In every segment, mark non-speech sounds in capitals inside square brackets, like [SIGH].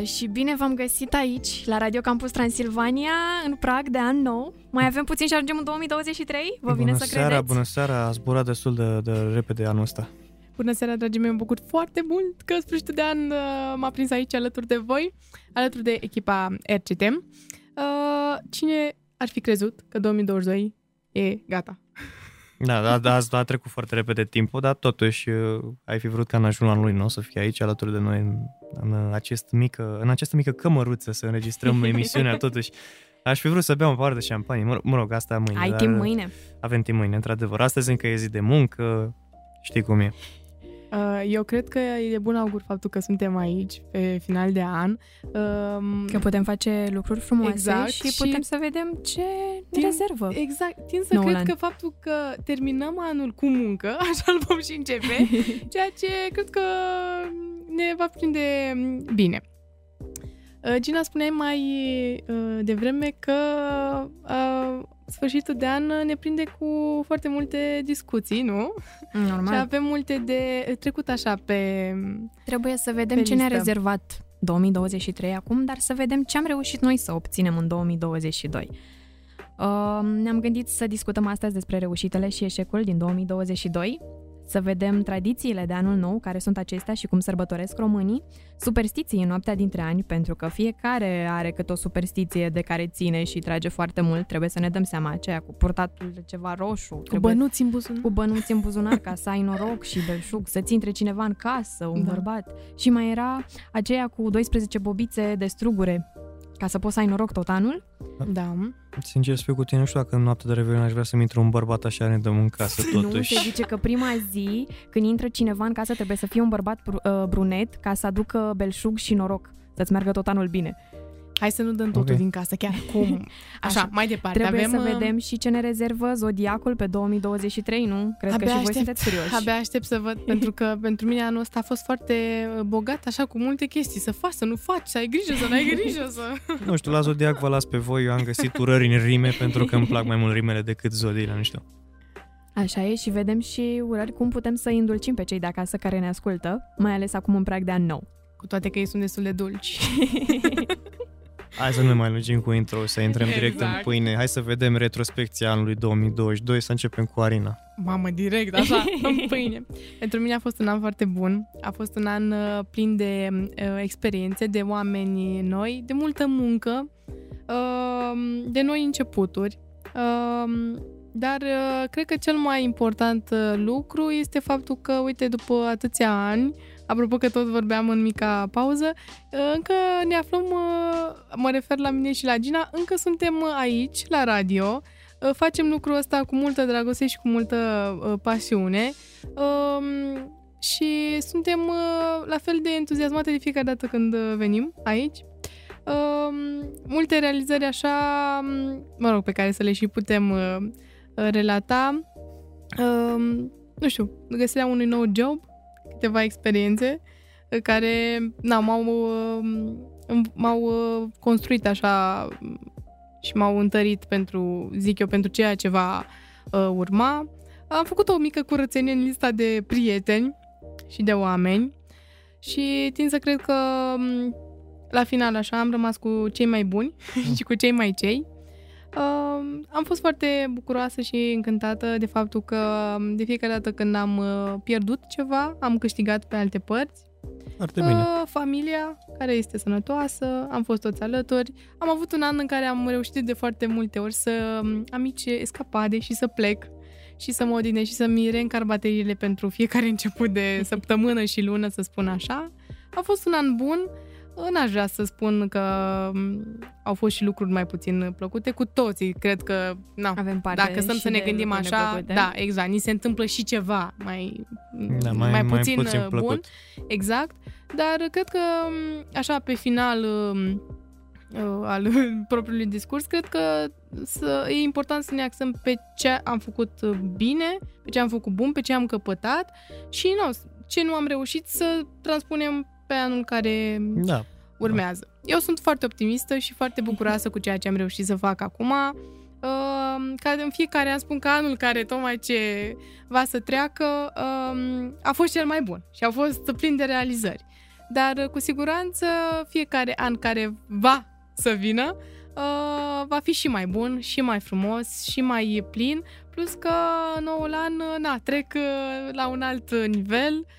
Bună seara și bine v-am găsit aici, la Radio Campus Transilvania, în prag de an nou. Mai avem puțin și ajungem în 2023? Vă bună vine să seara, credeți? Bună seara, a zburat destul de, de repede anul ăsta. Bună seara, dragii mei, mă bucur foarte mult că sfârșitul de an uh, m-a prins aici alături de voi, alături de echipa RCT. Uh, cine ar fi crezut că 2022 e gata? Da, da, da, a trecut foarte repede timpul, dar totuși uh, ai fi vrut ca în ajunul anului nou să fii aici alături de noi în, în, acest mică, în această mică cămăruță să înregistrăm [LAUGHS] emisiunea totuși. Aș fi vrut să beau un pahar de șampanie, mă, mă rog, asta mâine. Ai dar timp mâine? Avem timp mâine, într-adevăr. Astăzi încă e zi de muncă, știi cum e. Uh, eu cred că e de bun augur faptul că suntem aici pe final de an. Uh, Că putem face lucruri frumoase Exact, și și putem să vedem ce ne Tin- rezervă. Exact, tind să Noul cred an. că faptul că terminăm anul cu muncă, [LAUGHS] așa îl vom și începe, [LAUGHS] ceea ce cred că ne va prinde bine. Uh, Gina, spuneai mai uh, devreme că uh, sfârșitul de an ne prinde cu foarte multe discuții, nu? Și Normal. avem multe de trecut așa pe... Trebuie să vedem Pe ce ne-a listă. rezervat 2023 acum, dar să vedem ce am reușit noi să obținem în 2022. Uh, ne-am gândit să discutăm astăzi despre reușitele și eșecul din 2022, să vedem tradițiile de anul nou, care sunt acestea și cum sărbătoresc românii, superstiții în noaptea dintre ani, pentru că fiecare are cât o superstiție de care ține și trage foarte mult, trebuie să ne dăm seama aceea cu purtatul de ceva roșu, Cu trebuie bănuți în buzunar. cu bănuți în buzunar ca să ai noroc și belșug, să-ți intre cineva în casă, un Da. bărbat. Și mai era aceea cu 12 bobițe de strugure, ca să poți să ai noroc tot anul. Da. Sincer să fiu cu tine, nu știu dacă în noaptea de Revelion aș vrea să-mi intre un bărbat așa ne dăm în casă Nu, totuși. se zice că prima zi, când intră cineva în casă, trebuie să fie un bărbat br- uh, brunet ca să aducă belșug și noroc, să-ți meargă tot anul bine. Hai să nu dăm totul Ok. din casă, chiar acum. [LAUGHS] Așa, Așa. mai departe. Trebuie avem, să uh, vedem și ce ne rezervă zodiacul pe 2023, nu? Cred că Abia și voi aștept. sunteți curioși. Abia aștept să văd, pentru că [LAUGHS] pentru mine anul ăsta a fost foarte uh, bogat, așa, cu multe chestii. Să faci, să nu faci, să ai grijă, să nu ai grijă, să... [LAUGHS] Nu știu, la Zodiac vă las pe voi, eu am găsit urări în rime pentru că îmi plac mai mult rimele decât zodiile, nu știu. Așa e și vedem și urări cum putem să îndulcim pe cei de acasă care ne ascultă, mai ales acum în prag de an nou. Cu toate că ei sunt destul de dulci. Hai să nu ne mai lungim cu intro, să intrăm direct în Exact. pâine. Hai să vedem retrospecția anului 2022, să începem cu Arina. Mamă, direct, așa, în pâine. [LAUGHS] Pentru mine a fost un an foarte bun. A fost un an uh, plin de uh, experiențe, de oameni noi, de multă muncă, uh, de noi începuturi. Uh, dar uh, cred că cel mai important uh, lucru este faptul că, uite, după atâția ani, apropo că tot vorbeam în mica pauză, uh, încă ne aflăm, uh, mă refer la mine și la Gina, încă suntem uh, aici, la radio, Uh, facem lucrul ăsta cu multă dragoste și cu multă uh, pasiune um, și suntem uh, la fel de entuziasmate de fiecare dată când uh, venim aici. Um, multe realizări așa, um, mă rog, pe care să le și putem uh, uh, relata. Um, nu știu, găsirea unui nou job, câteva experiențe uh, care na, m-au, uh, m-au uh, construit așa și m-au întărit pentru, zic eu, pentru ceea ce va uh, urma. Am făcut o mică curățenie în lista de prieteni și de oameni și tind să cred că m, la final așa am rămas cu cei mai buni [LAUGHS] și cu cei mai cei. Uh, am fost foarte bucuroasă și încântată de faptul că um, de fiecare dată când am uh, pierdut ceva, am câștigat pe alte părți. Foarte bine. Uh, familia care este sănătoasă, am fost toți alături. Am avut un an în care am reușit de foarte multe ori să um, am mici escapade și să plec și să mă odinesc și să-mi reîncar bateriile pentru fiecare [LAUGHS] început de săptămână și lună, să spun așa. A fost un an bun. N-aș vrea să spun că um, au fost și lucruri mai puțin plăcute. Cu toții, cred că, na, Avem parte dacă stăm și să ne de gândim lucruri așa, neplăcute. da, exact, ni se întâmplă și ceva mai, Da, mai, mai puțin, mai puțin uh, plăcut. bun. Exact, dar cred că m, așa pe final um, uh, al [LAUGHS] propriului discurs, cred că să, e important să ne axăm pe ce am făcut uh, bine, pe ce am făcut bun, pe ce am căpătat și nu, ce nu am reușit să transpunem pe anul care Da, urmează. Eu sunt foarte optimistă și foarte bucuroasă cu ceea ce am reușit să fac acum. Uh, ca în fiecare an spun că anul care tocmai ce va să treacă um, a fost cel mai bun și a fost plin de realizări. dar uh, cu siguranță fiecare an care va să vină uh, va fi și mai bun, și mai frumos, și mai plin, plus că noul an, uh, na, trec uh, la un alt nivel, uh,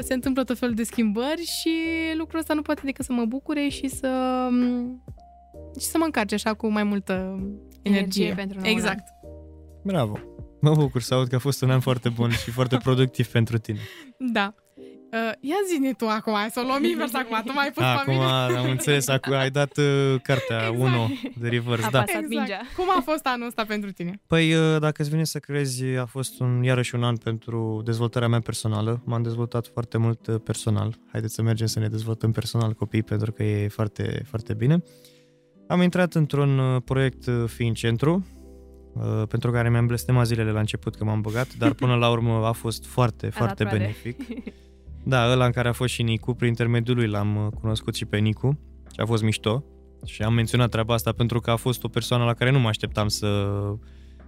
se întâmplă tot felul de schimbări și lucrul ăsta nu poate decât să mă bucure și să um, și să mă încarce așa cu mai multă energie. Energie pentru noul Exact. Bravo! Mă bucur să aud că a fost un an foarte bun și foarte productiv pentru tine. Da. Uh, ia zi tu acum, hai să o luăm [LAUGHS] invers acum, tu mai ai pus Acum familie. am înțeles, acum ai dat uh, cartea Exact. 1 de reverse, da. Apasat mingea. Cum a fost anul ăsta pentru tine? Păi, uh, dacă îți vine să crezi, a fost un, iarăși un an pentru dezvoltarea mea personală. M-am dezvoltat foarte mult uh, personal. Haideți să mergem să ne dezvoltăm personal copii, pentru că e foarte, foarte bine. Am intrat într-un uh, proiect uh, fi în centru, uh, pentru care mi-am blestemat zilele la început că m-am băgat, dar până la urmă a fost foarte, [LAUGHS] foarte roade. benefic. [LAUGHS] Da, ăla în care a fost și Nicu, prin intermediul lui l-am uh, cunoscut și pe Nicu și a fost mișto. Și am menționat treaba asta pentru că a fost o persoană la care nu mă așteptam să,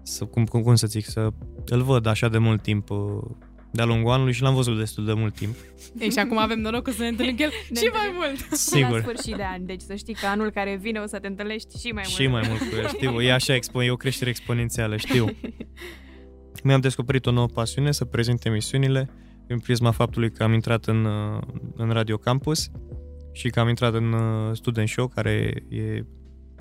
să cum, cum, cum să zic, să îl văd așa de mult timp uh, de-a lungul anului și l-am văzut destul de mult timp. Ei, și acum avem norocul să ne întâlnim cu el Ne și mai întâlnim. mult. La Sigur. sfârșit de an, deci să știi că anul care vine o să te întâlnești și mai mult. Și mai mult cu el, știu. E așa, expo- e o creștere exponențială, știu. [LAUGHS] Mi-am descoperit o nouă pasiune, să prezint emisiunile, în prisma faptului că am intrat în, uh, în Radio Campus și că am intrat în uh, Student Show, care e,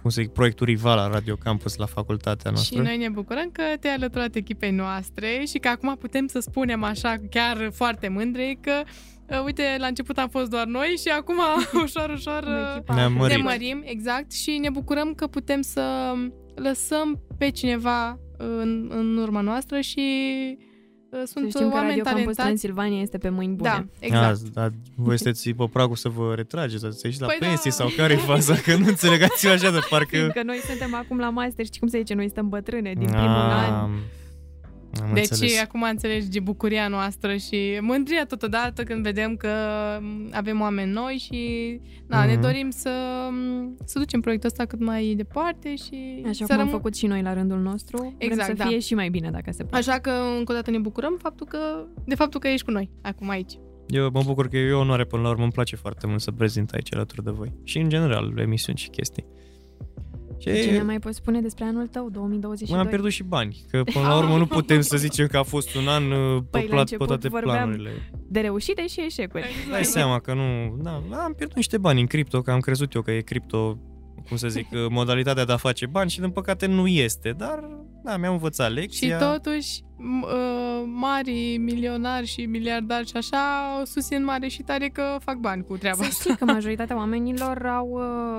cum să zic, proiectul rival al Radio Campus la facultatea noastră. Și noi ne bucurăm că te-ai alăturat echipei noastre și că acum putem să spunem așa chiar foarte mândre că uh, uite, la început am fost doar noi și acum [LAUGHS] ușor, ușor În uh, echipa Ne-am asta. mărit. ne mărim, exact, și ne bucurăm că putem să lăsăm pe cineva în, în urma noastră și uh, Să sunt știm că oameni Radio Campus talentați. Transilvania este pe mâini bune. Da, exact. Da, dar voi sunteți pe pragul să vă retrageți, să ieșiți la Păi da. pensie sau care e faza? Că nu înțelegați așa de [LAUGHS] parcă... Că noi suntem acum la master, știi cum se zice, noi suntem bătrâne din primul Ah, an. Am Deci înțeles. acum înțelegi bucuria noastră și mândria totodată când vedem că m, avem oameni noi și na, ne Mhm. dorim să, m, să ducem proiectul ăsta cât mai departe și Așa să cum am rămân- făcut și noi la rândul nostru. Exact, Vrem să da. fie și mai bine dacă se poate. Așa că încă o dată ne bucurăm faptul că, de faptul că ești cu noi acum aici. Eu mă bucur că e o onoare până la urmă, îmi place foarte mult să prezint aici alături de voi. Și în general, emisiuni și chestii. Și Ce ne mai poți spune despre anul tău, 2022? mai am pierdut și bani, că [LAUGHS] până la urmă nu putem să zicem că a fost un an uh, Păi, la poplat pe început toate vorbeam- planurile. De reușite și eșecuri. Dai seama că nu... Da, am pierdut niște bani în cripto, că am crezut eu că e cripto, cum să zic, [LAUGHS] modalitatea de a face bani și din păcate nu este, dar da, mi-am învățat Și lecția. totuși, m- uh, mari milionari și miliardari și așa susțin mare și tare că fac bani cu treaba Să asta. știi că majoritatea oamenilor au,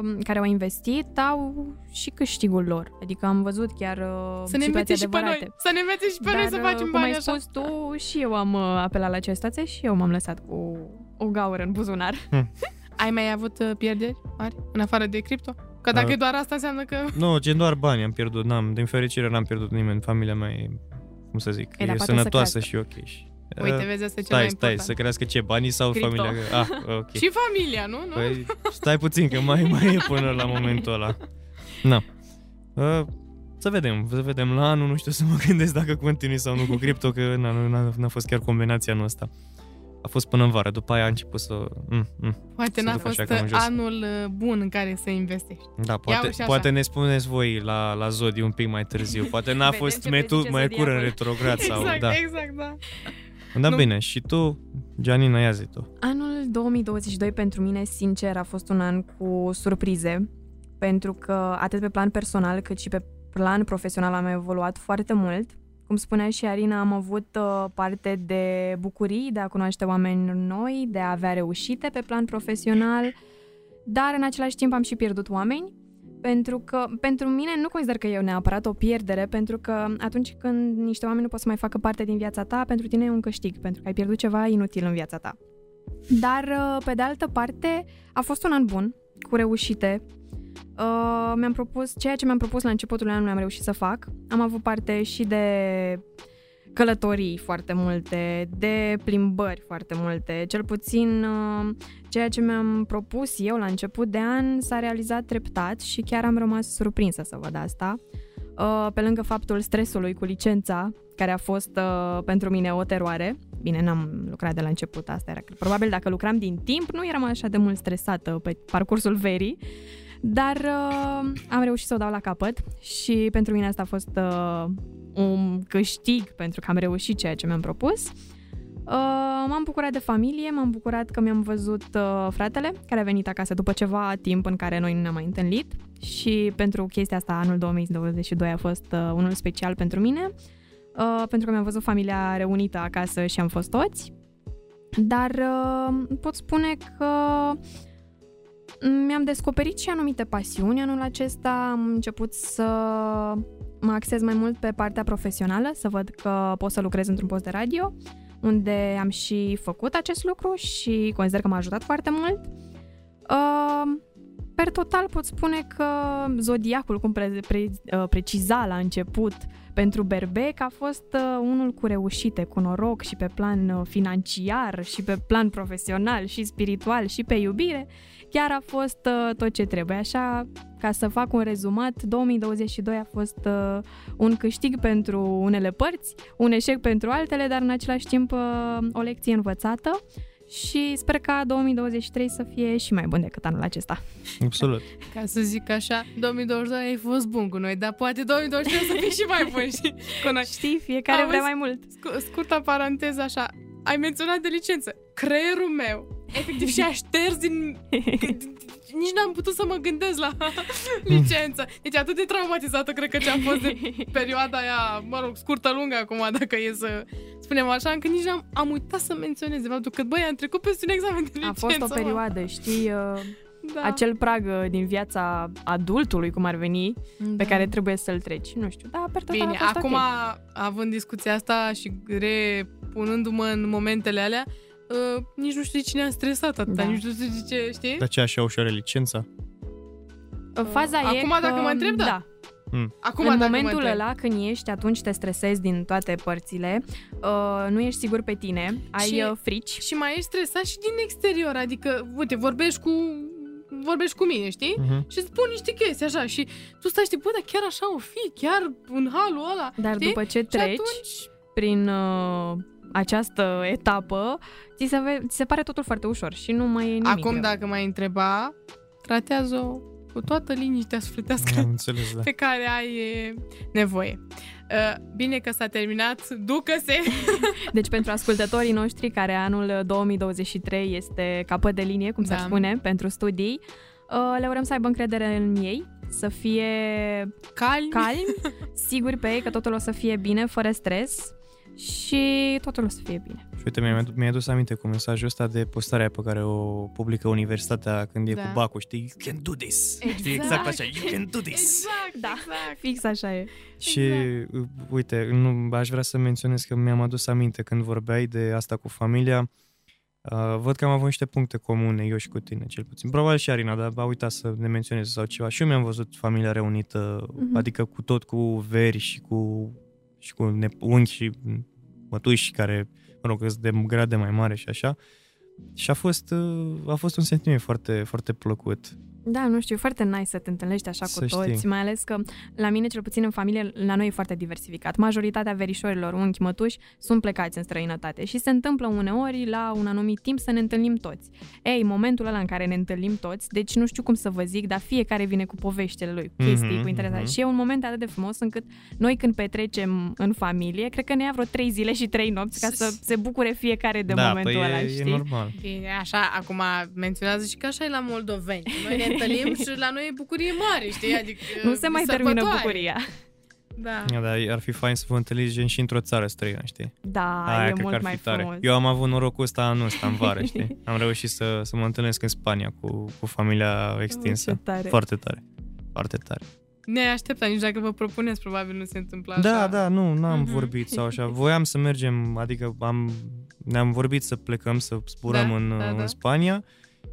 uh, care au investit au și câștigul lor. Adică am văzut chiar uh, Să ne situații învețe și pe adevărate. noi. Să ne învețe și pe Dar, noi să facem uh, bani cum ai așa. spus tu, și eu am uh, apelat la această situație și eu m-am lăsat cu o gaură în buzunar. [LAUGHS] Ai mai avut uh, pierderi mari în afară de cripto? Că dacă Uh. e doar asta înseamnă că... Nu, gen doar bani am pierdut, n-am, din fericire n-am pierdut nimeni, familia mea e, cum să zic, E, dar e poate sănătoasă să și ok. Și, Uite, uh, vezi, asta e cel mai Stai, stai, important. să crească ce, banii sau Cripto. familia? Ah, ok. [LAUGHS] Și familia, nu? nu? Păi, stai puțin, că mai, mai e până la momentul ăla. Na. Uh, să vedem, să vedem la anul, nu știu să mă gândesc dacă continui sau nu cu cripto, că na, nu, n-a, n-a fost chiar combinația anul ăsta. A fost până în vară, după aia a început să... Mm, mm. Poate să n-a duc fost așa cam în jos. anul uh, bun în care să investești. Da, poate, și așa. poate ne spuneți voi la, la Zodi un pic mai târziu. Poate n-a [LAUGHS] Vedem fost ce metu, prezice Mercur în zodiacul. retrograd sau... exact, Da, exact, da. da Nu. bine. Și tu, Gianina, ia zi tu. Anul 2022 pentru mine, sincer, a fost un an cu surprize, pentru că atât pe plan personal cât și pe plan profesional am evoluat foarte mult. Cum spunea și Arina, am avut uh, parte de bucurii, de a cunoaște oameni noi, de a avea reușite pe plan profesional, dar în același timp am și pierdut oameni, pentru că pentru mine nu consider că e neapărat o pierdere, pentru că atunci când niște oameni nu pot să mai facă parte din viața ta, pentru tine e un câștig, pentru că ai pierdut ceva inutil în viața ta. Dar, uh, pe de altă parte, a fost un an bun, cu reușite. Uh, mi-am propus, ceea ce mi-am propus la începutul anului am reușit să fac. Am avut parte și de călătorii foarte multe, de plimbări foarte multe. Cel puțin uh, ceea ce mi-am propus eu la început de an s-a realizat treptat și chiar am rămas surprinsă să văd asta. Uh, pe lângă faptul stresului cu licența, care a fost uh, pentru mine o teroare. Bine, n-am lucrat de la început, asta era. Probabil dacă lucram din timp, nu eram așa de mult stresată pe parcursul verii, dar uh, am reușit să o dau la capăt și pentru mine asta a fost uh, un câștig pentru că am reușit ceea ce mi-am propus. Uh, m-am bucurat de familie, m-am bucurat că mi-am văzut uh, fratele, care a venit acasă după ceva timp în care noi nu ne-am mai întâlnit și pentru chestia asta anul 2022 a fost uh, unul special pentru mine, uh, pentru că mi-am văzut familia reunită acasă și am fost toți, dar uh, pot spune că mi-am descoperit și anumite pasiuni anul acesta, am început să mă axez mai mult pe partea profesională, să văd că pot să lucrez într-un post de radio, unde am și făcut acest lucru și consider că m-a ajutat foarte mult. Uh, per total pot spune că zodiacul, cum pre- pre- uh, preciza la început pentru Berbec, a fost uh, unul cu reușite, cu noroc și pe plan uh, financiar și pe plan profesional și spiritual și pe iubire. Chiar a fost uh, tot ce trebuie. Așa, ca să fac un rezumat, 2022 a fost uh, un câștig pentru unele părți, un eșec pentru altele, dar în același timp uh, o lecție învățată și sper ca 2023 să fie și mai bun decât anul acesta. Absolut. [LAUGHS] Ca să zic așa, 2022 ai fost bun cu noi, dar poate 2023 să fie și mai bun și cu noi. Știi, fiecare Auzi? vrea mai mult. Scu- scurta paranteză așa, ai menționat de licență. Creierul meu, efectiv și-a șters din... [LAUGHS] Nici n-am putut să mă gândesc la [LAUGHS] licență. Deci atât de traumatizată cred că ce-am fost de perioada aia, mă rog, scurtă, lungă acum, dacă e să spunem așa, încât nici am, am uitat să menționez de faptul că, băi, am trecut peste un examen de A licență. fost o mă. perioadă, știi, uh, Da. acel prag uh, din viața adultului, cum ar veni, pe Da. care trebuie să-l treci. Nu știu, da, per total Bine, a fost acum, ok. având discuția asta și repunându-mă în momentele alea, uh, nici nu știu de cine am stresat atâta, Da. nici nu știu de ce, știi? De aceea și ușor licența. Uh, Faza e Acum, că, dacă mă întreb, da. da. Acum, în dacă mă momentul întreb. ăla, când ești, atunci te stresezi din toate părțile, uh, nu ești sigur pe tine, ai Și- uh, frici. Și mai ești stresat și din exterior, adică, uite, vorbești cu vorbești cu mine, știi? Mhm. Și îți spun niște chestii așa și tu stai știi, bă, dar chiar așa o fi, chiar în halul ăla. Dar știi? după ce Și treci atunci, prin uh, această etapă, ți se, ve- ți se pare totul foarte ușor și nu mai e nimic acum greu. dacă mai întreba, tratează-o cu toată liniștea sufletească Am înțeles, da. pe care ai e, nevoie. Uh, Bine că s-a terminat, ducă-se! [LAUGHS] Deci pentru ascultătorii noștri care anul 2023 este capăt de linie, cum s-ar Da. spune, pentru studii, uh, le urăm să aibă încredere în ei, să fie Calmi! calmi, [LAUGHS] siguri pe ei că totul o să fie bine, fără stres și totul o să fie bine. Și uite, mi-ai, mi-ai adus aminte cu mesajul ăsta de postarea pe care o publică universitatea când e Da. cu bacul, știi? You can do this! Știi, Exact. exact așa, you can do this! Exact, Da. exact. Fix așa e. Și uh, uite, nu, aș vrea să menționez că mi-am adus aminte când vorbeai de asta cu familia. Uh, văd că am avut niște puncte comune, eu și cu tine, cel puțin. Probabil și Arina, dar a uitat să ne menționez sau ceva. Și eu mi-am văzut familia reunită, Mhm. adică cu tot cu veri și cu, și cu ne- unchi și mătuși care, mă rog, sunt de grade mai mare și așa. Și a fost, uh, a fost un sentiment foarte, foarte plăcut. Da, nu știu, e foarte nice să te întâlnești așa Să cu toți, știi. mai ales că la mine, cel puțin în familie, la noi e foarte diversificat. Majoritatea verișorilor, unchi, mătuși, sunt plecați în străinătate și se întâmplă uneori la un anumit timp să ne întâlnim toți. Ei, momentul ăla în care ne întâlnim toți, deci nu știu cum să vă zic, dar fiecare vine cu poveștile lui, cu chestii, Mhm, cu interesante. mhm. Și e un moment atât de frumos încât noi când petrecem în familie, cred că ne ia vreo trei zile și trei nopți ca să se bucure fiecare de da, momentul păi ăla, e, știi? e normal. Bine, așa, acum menționează și că așa e la moldoveni. Noi ne întâlnim [LAUGHS] și la noi e bucurie mare, știi? Adică Nu se mai termină sărbătoare. bucuria. Da. Da, dar ar fi fain să vă întâlniți gen și într-o țară străină, știi? Da, Aia e cred că mult ar fi mai tare. frumos. Eu am avut norocul ăsta anul ăsta în vară, știi? [LAUGHS] Am reușit să, să mă întâlnesc în Spania cu, cu familia extinsă. Ce tare. Foarte tare. Foarte tare. Ne așteptam, nici dacă vă propuneți, probabil nu se întâmplă așa. Da, da, nu, n-am Mhm. vorbit sau așa. Voiam să mergem, adică am, ne-am vorbit să plecăm, să zburăm Da, în, da, da. în Spania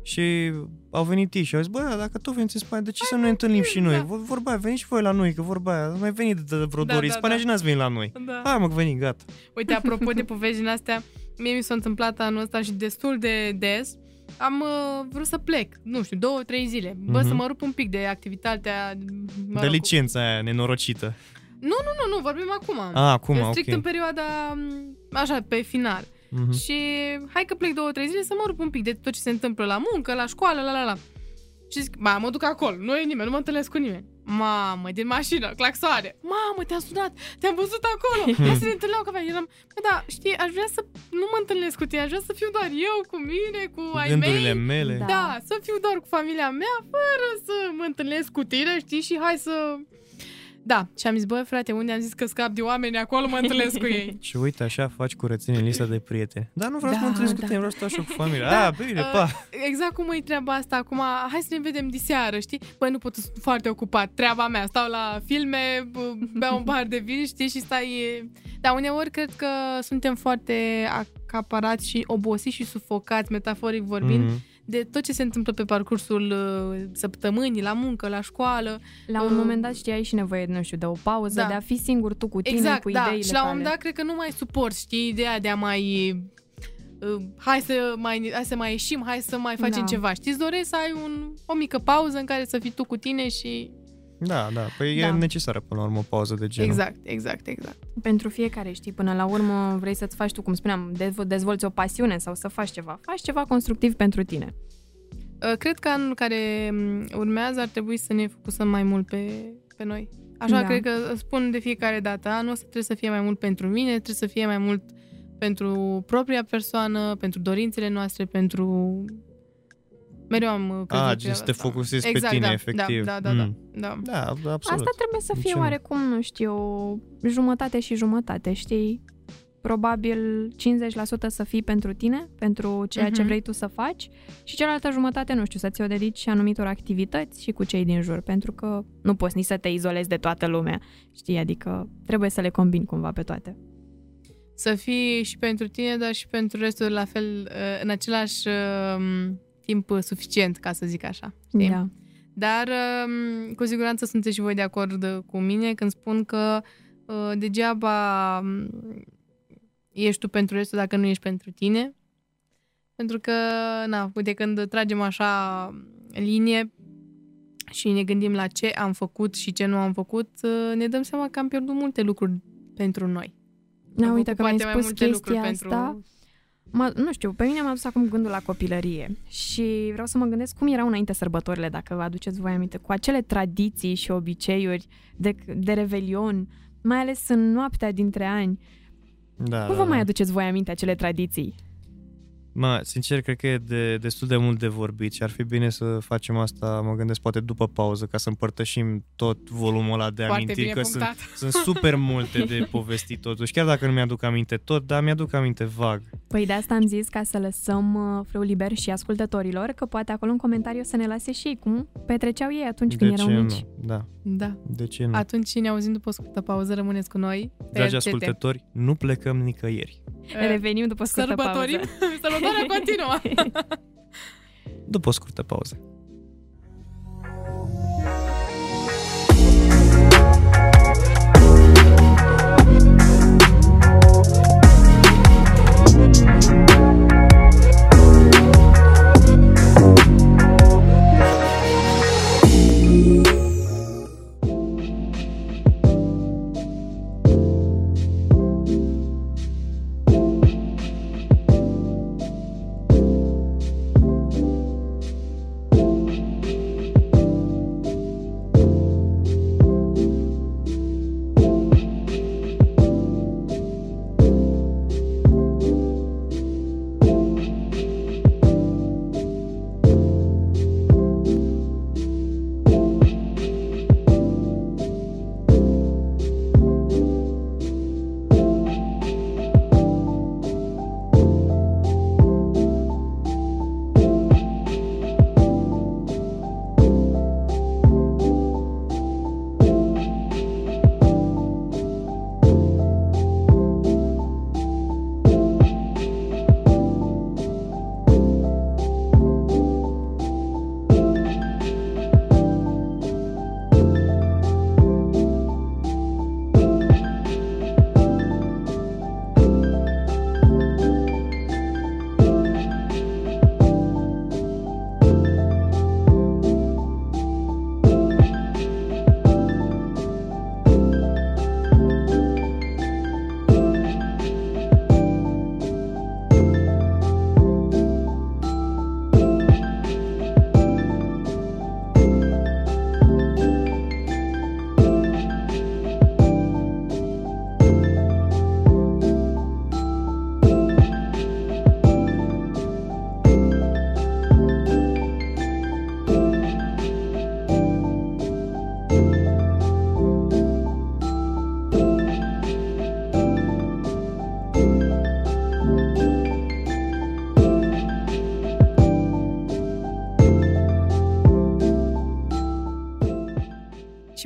și au venit ei și au zis, bă, da, dacă tu veniți în Spania, de ce să nu ne întâlnim și noi? da. Vor- Vorba, veniți și voi la noi, că vorba aia, mai venit de vreo Da, două ori în da, Spania da. și n-ați venit la noi. Da. Hai mă, că veni, gata. Uite, apropo de povești din astea, mie mi s-a întâmplat anul ăsta și destul de des. Am uh, vrut să plec, nu știu, două, trei zile. Bă, Mhm. să mă rup un pic de activitatea... Mă de rog, licența aia nenorocită. Nu, nu, nu, nu, vorbim acum. Ah, acum, Strict ok. în perioada, m, așa, pe final. Mhm. Și hai că plec două, trei zile să mă rup un pic de tot ce se întâmplă la muncă, la școală, la la la. Și zic, ba, mă duc acolo, nu e nimeni, nu mă întâlnesc cu nimeni. Mamă, din mașină, claxoare. Mamă, te-am sunat, te-am văzut acolo. [LAUGHS] Hai să ne întâlnim la cafea. Eram, bă, da, știi, aș vrea să nu mă întâlnesc cu tine, aș vrea să fiu doar eu, cu mine, cu ai Gândurile mei. mele. Da. Da, să fiu doar cu familia mea, fără să mă întâlnesc cu tine, știi, și hai să... Da, și am zis, bă, frate, unde am zis că scap de oameni, acolo mă întâlnesc cu ei. [LAUGHS] Și uite, așa faci curățenie în lista de prieteni. Da, nu vreau să Da, mă întâlnesc cu da. tine, vreau să stau și eu cu familia. Da, Ah, bine, uh, pa! Exact cum e treaba asta acum, hai să ne vedem diseară, știi? Băi, nu pot, sunt foarte ocupat, treaba mea, stau la filme, b- beau un par de vin, știi, și stai... Dar uneori cred că suntem foarte acaparați și obosiți și sufocați, metaforic vorbind, Mhm. De tot ce se întâmplă pe parcursul uh, săptămânii, la muncă, la școală. La un Uh, moment dat știi, ai și nevoie, nu știu, de o pauză, Da. de a fi singur tu cu tine, Exact, cu da. ideile Și la un tale. moment dat cred că nu mai suport, știi, ideea de a mai... uh, hai să mai, hai să mai ieșim, hai să mai facem Da. ceva. Știi, îți doresc să ai un, o mică pauză în care să fii tu cu tine și... Da, da, păi Da. e necesară până la urmă o pauză de genul. Exact, exact, exact. Pentru fiecare, știi, până la urmă vrei să-ți faci tu, cum spuneam, dezvo- dezvolți o pasiune sau să faci ceva. Faci ceva constructiv pentru tine. Uh, Cred că anul care m, urmează ar trebui să ne focusăm mai mult pe, pe noi. Așa Da. cred că spun de fiecare dată, anul ăsta trebuie să fie mai mult pentru mine, trebuie să fie mai mult pentru propria persoană, pentru dorințele noastre, pentru... Mereu am uh, crezut Ah, treaba gen să te asta. focusezi exact, pe tine, da, efectiv. Da, da, da, Mm. da. da. Da, absolut. Asta trebuie să De fie ce nu? oarecum, nu știu, jumătate și jumătate, știi? Probabil 50% să fii pentru tine, pentru ceea ce Mhm. vrei tu să faci și cealaltă jumătate, nu știu, să ți-o dedici anumitor activități și cu cei din jur, pentru că nu poți nici să te izolezi de toată lumea, știi? Adică trebuie să le combini cumva pe toate. Să fii și pentru tine, dar și pentru restul la fel, uh, în același uh, timp uh, suficient, ca să zic așa. Știi? Da. Dar um, cu siguranță sunteți și voi de acord uh, cu mine când spun că uh, degeaba um, ești tu pentru restul dacă nu ești pentru tine. Pentru că, na, uite, când tragem așa linie și ne gândim la ce am făcut și ce nu am făcut, uh, ne dăm seama că am pierdut multe lucruri pentru noi. Da, Am uite făcut că mi-ai poate mai spus multe chestia lucruri asta. pentru... Mă, nu știu, pe mine m-a dus acum gândul la copilărie și vreau să mă gândesc cum erau înainte sărbătorile, dacă vă aduceți voi aminte, cu acele tradiții și obiceiuri de, de revelion, mai ales în noaptea dintre ani. Da, Cum da, vă mai da. aduceți voi aminte acele tradiții? Mă, sincer, cred că e de, destul de mult de vorbit și ar fi bine să facem asta, mă gândesc, poate după pauză, ca să împărtășim tot volumul ăla de Foarte amintiri, bine că sunt, punctat. [LAUGHS] sunt super multe de povestit totuși, chiar dacă nu mi-aduc aminte tot, dar mi-aduc aminte vag. Păi de asta am zis ca să lăsăm uh, frâu liber și ascultătorilor, că poate acolo în comentariu să ne lase și ei cum petreceau ei atunci de când ce erau mici. nu? Da, Da. de ce nu? Atunci ne auzim după o scurtă pauză, rămâneți cu noi. pe Dragi RTT. ascultători, nu plecăm nicăieri. Uh, Revenim după scurtă Sărbătorim. pauză. [LAUGHS] Sărbătoarea continuă. [LAUGHS] [LAUGHS] După o scurtă pauză.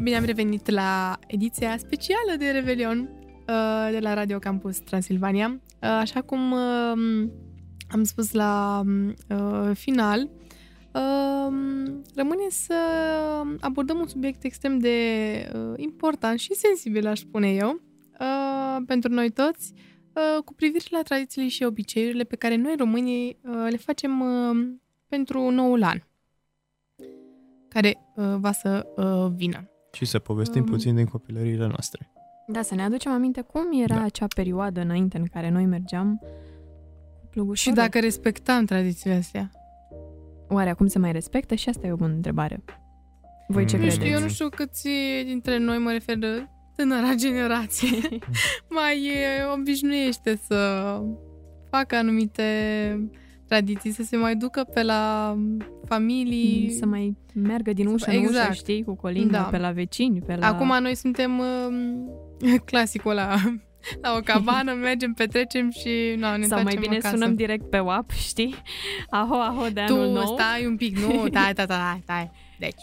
Bine am revenit la ediția specială de Revelion uh, de la Radio Campus Transilvania. Uh, așa cum uh, am spus la uh, final, uh, rămâne să abordăm un subiect extrem de uh, important și sensibil, aș spune eu, uh, pentru noi toți, uh, cu privire la tradițiile și obiceiurile pe care noi românii uh, le facem uh, pentru noul an care uh, va să uh, vină. Și să povestim Um. puțin din copilăriile noastre. Da, să ne aducem aminte cum era Da. acea perioadă înainte în care noi mergeam cu Și plugușorul. dacă respectam tradițiile astea. Oare acum se mai respectă? Și asta e o bună întrebare. Voi ce Mm. Nu credeți? știu, eu nu știu câți dintre noi, mă refer de tânăra [LAUGHS] generație, [LAUGHS] mai e, obișnuiește să facă anumite tradiții, să se mai ducă pe la familii. Să mai meargă din ușă în ușă, Exact. știi, cu colindă, Da. pe la vecini, pe la... Acum noi suntem uh, [LAUGHS] clasicul ăla [LAUGHS] la o cabană, [LAUGHS] mergem, petrecem și no, ne Sau mai întoarcem bine acasă. sunăm direct pe WAP, știi? Aho, aho de tu anul nou. stai un pic, nu, stai, stai, stai, stai. Deci,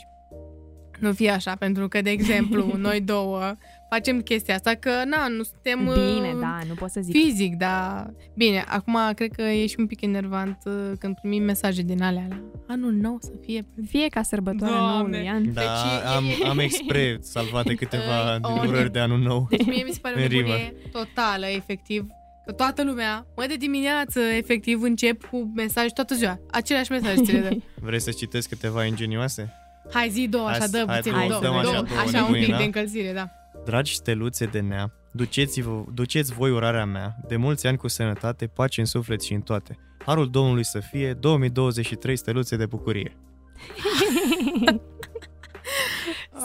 nu fie așa, pentru că, de exemplu, noi două facem chestia asta, că, na, nu suntem Bine, uh, da, nu pot să zic. fizic, dar... Bine, acum cred că e și un pic enervant uh, când primim mesaje din alea la anul nou să fie... Fie ca sărbătoarea Doamne. noului an. Da, Deci, am, [LAUGHS] e- e- am expre salvate câteva [LAUGHS] E, o urări de anul nou. Deci mie mi se pare o În rimă. nebunie totală, efectiv, că toată lumea, mă, de dimineață, efectiv, încep cu mesaje toată ziua. Aceleași mesaje ți le dă. [LAUGHS] Vrei să citesc câteva ingenioase? Hai zi două, Hai așa, să- dă hai puțin, două, două, dăm așa două, două așa un nebunii, pic da? de încălzire, da. Dragi steluțe de nea, duceți-vă, duceți voi urarea mea, de mulți ani cu sănătate, pace în suflet și în toate. Harul Domnului să fie 2023 steluțe de bucurie. [LAUGHS]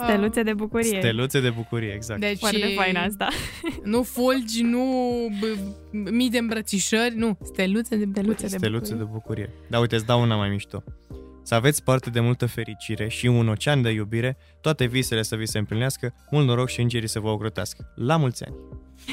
Steluțe de bucurie. Steluțe de bucurie, exact. Deci, Foarte fain asta. [LAUGHS] nu fulgi, nu b- mii de îmbrățișări, nu, steluțe de bucurie. Steluțe de Steluțe bucurie. de bucurie. Da, uite, îți dau una mai mișto. Să aveți parte de multă fericire și un ocean de iubire, toate visele să vi se împlinească, mult noroc și îngerii să vă ocrotească. La mulți ani!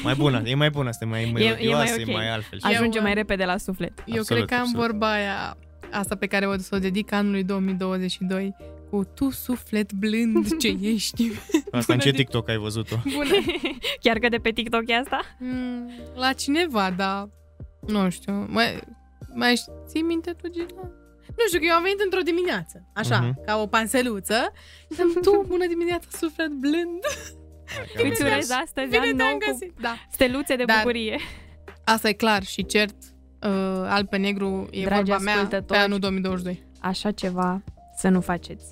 Mai bună, e mai bună, asta [LAUGHS] e mai e mai melodioasă, e ok. mai altfel. Eu, Ajunge uh, mai repede la suflet. Eu Absolut, cred că am absolut. vorba aia, asta pe care o să o dedic anului 2022, cu tu suflet blând [LAUGHS] ce ești. Asta în ce Bună TikTok ai văzut-o? Bună. [LAUGHS] Chiar că de pe TikTok e asta? Mm, La cineva, dar nu știu. Mai, mai ții minte tu, Gina? Nu știu, că eu am venit într-o dimineață, așa, Mhm. ca o panseluță. Și am tu, bună dimineața, suflet blând. Îți urez astăzi Bine an te-am nou cu găsit. Da. steluțe de Dar- bucurie. Asta e clar și cert, uh, alb pe negru, e Dragi vorba mea pe ascultători, anul 2022. Așa ceva să nu faceți.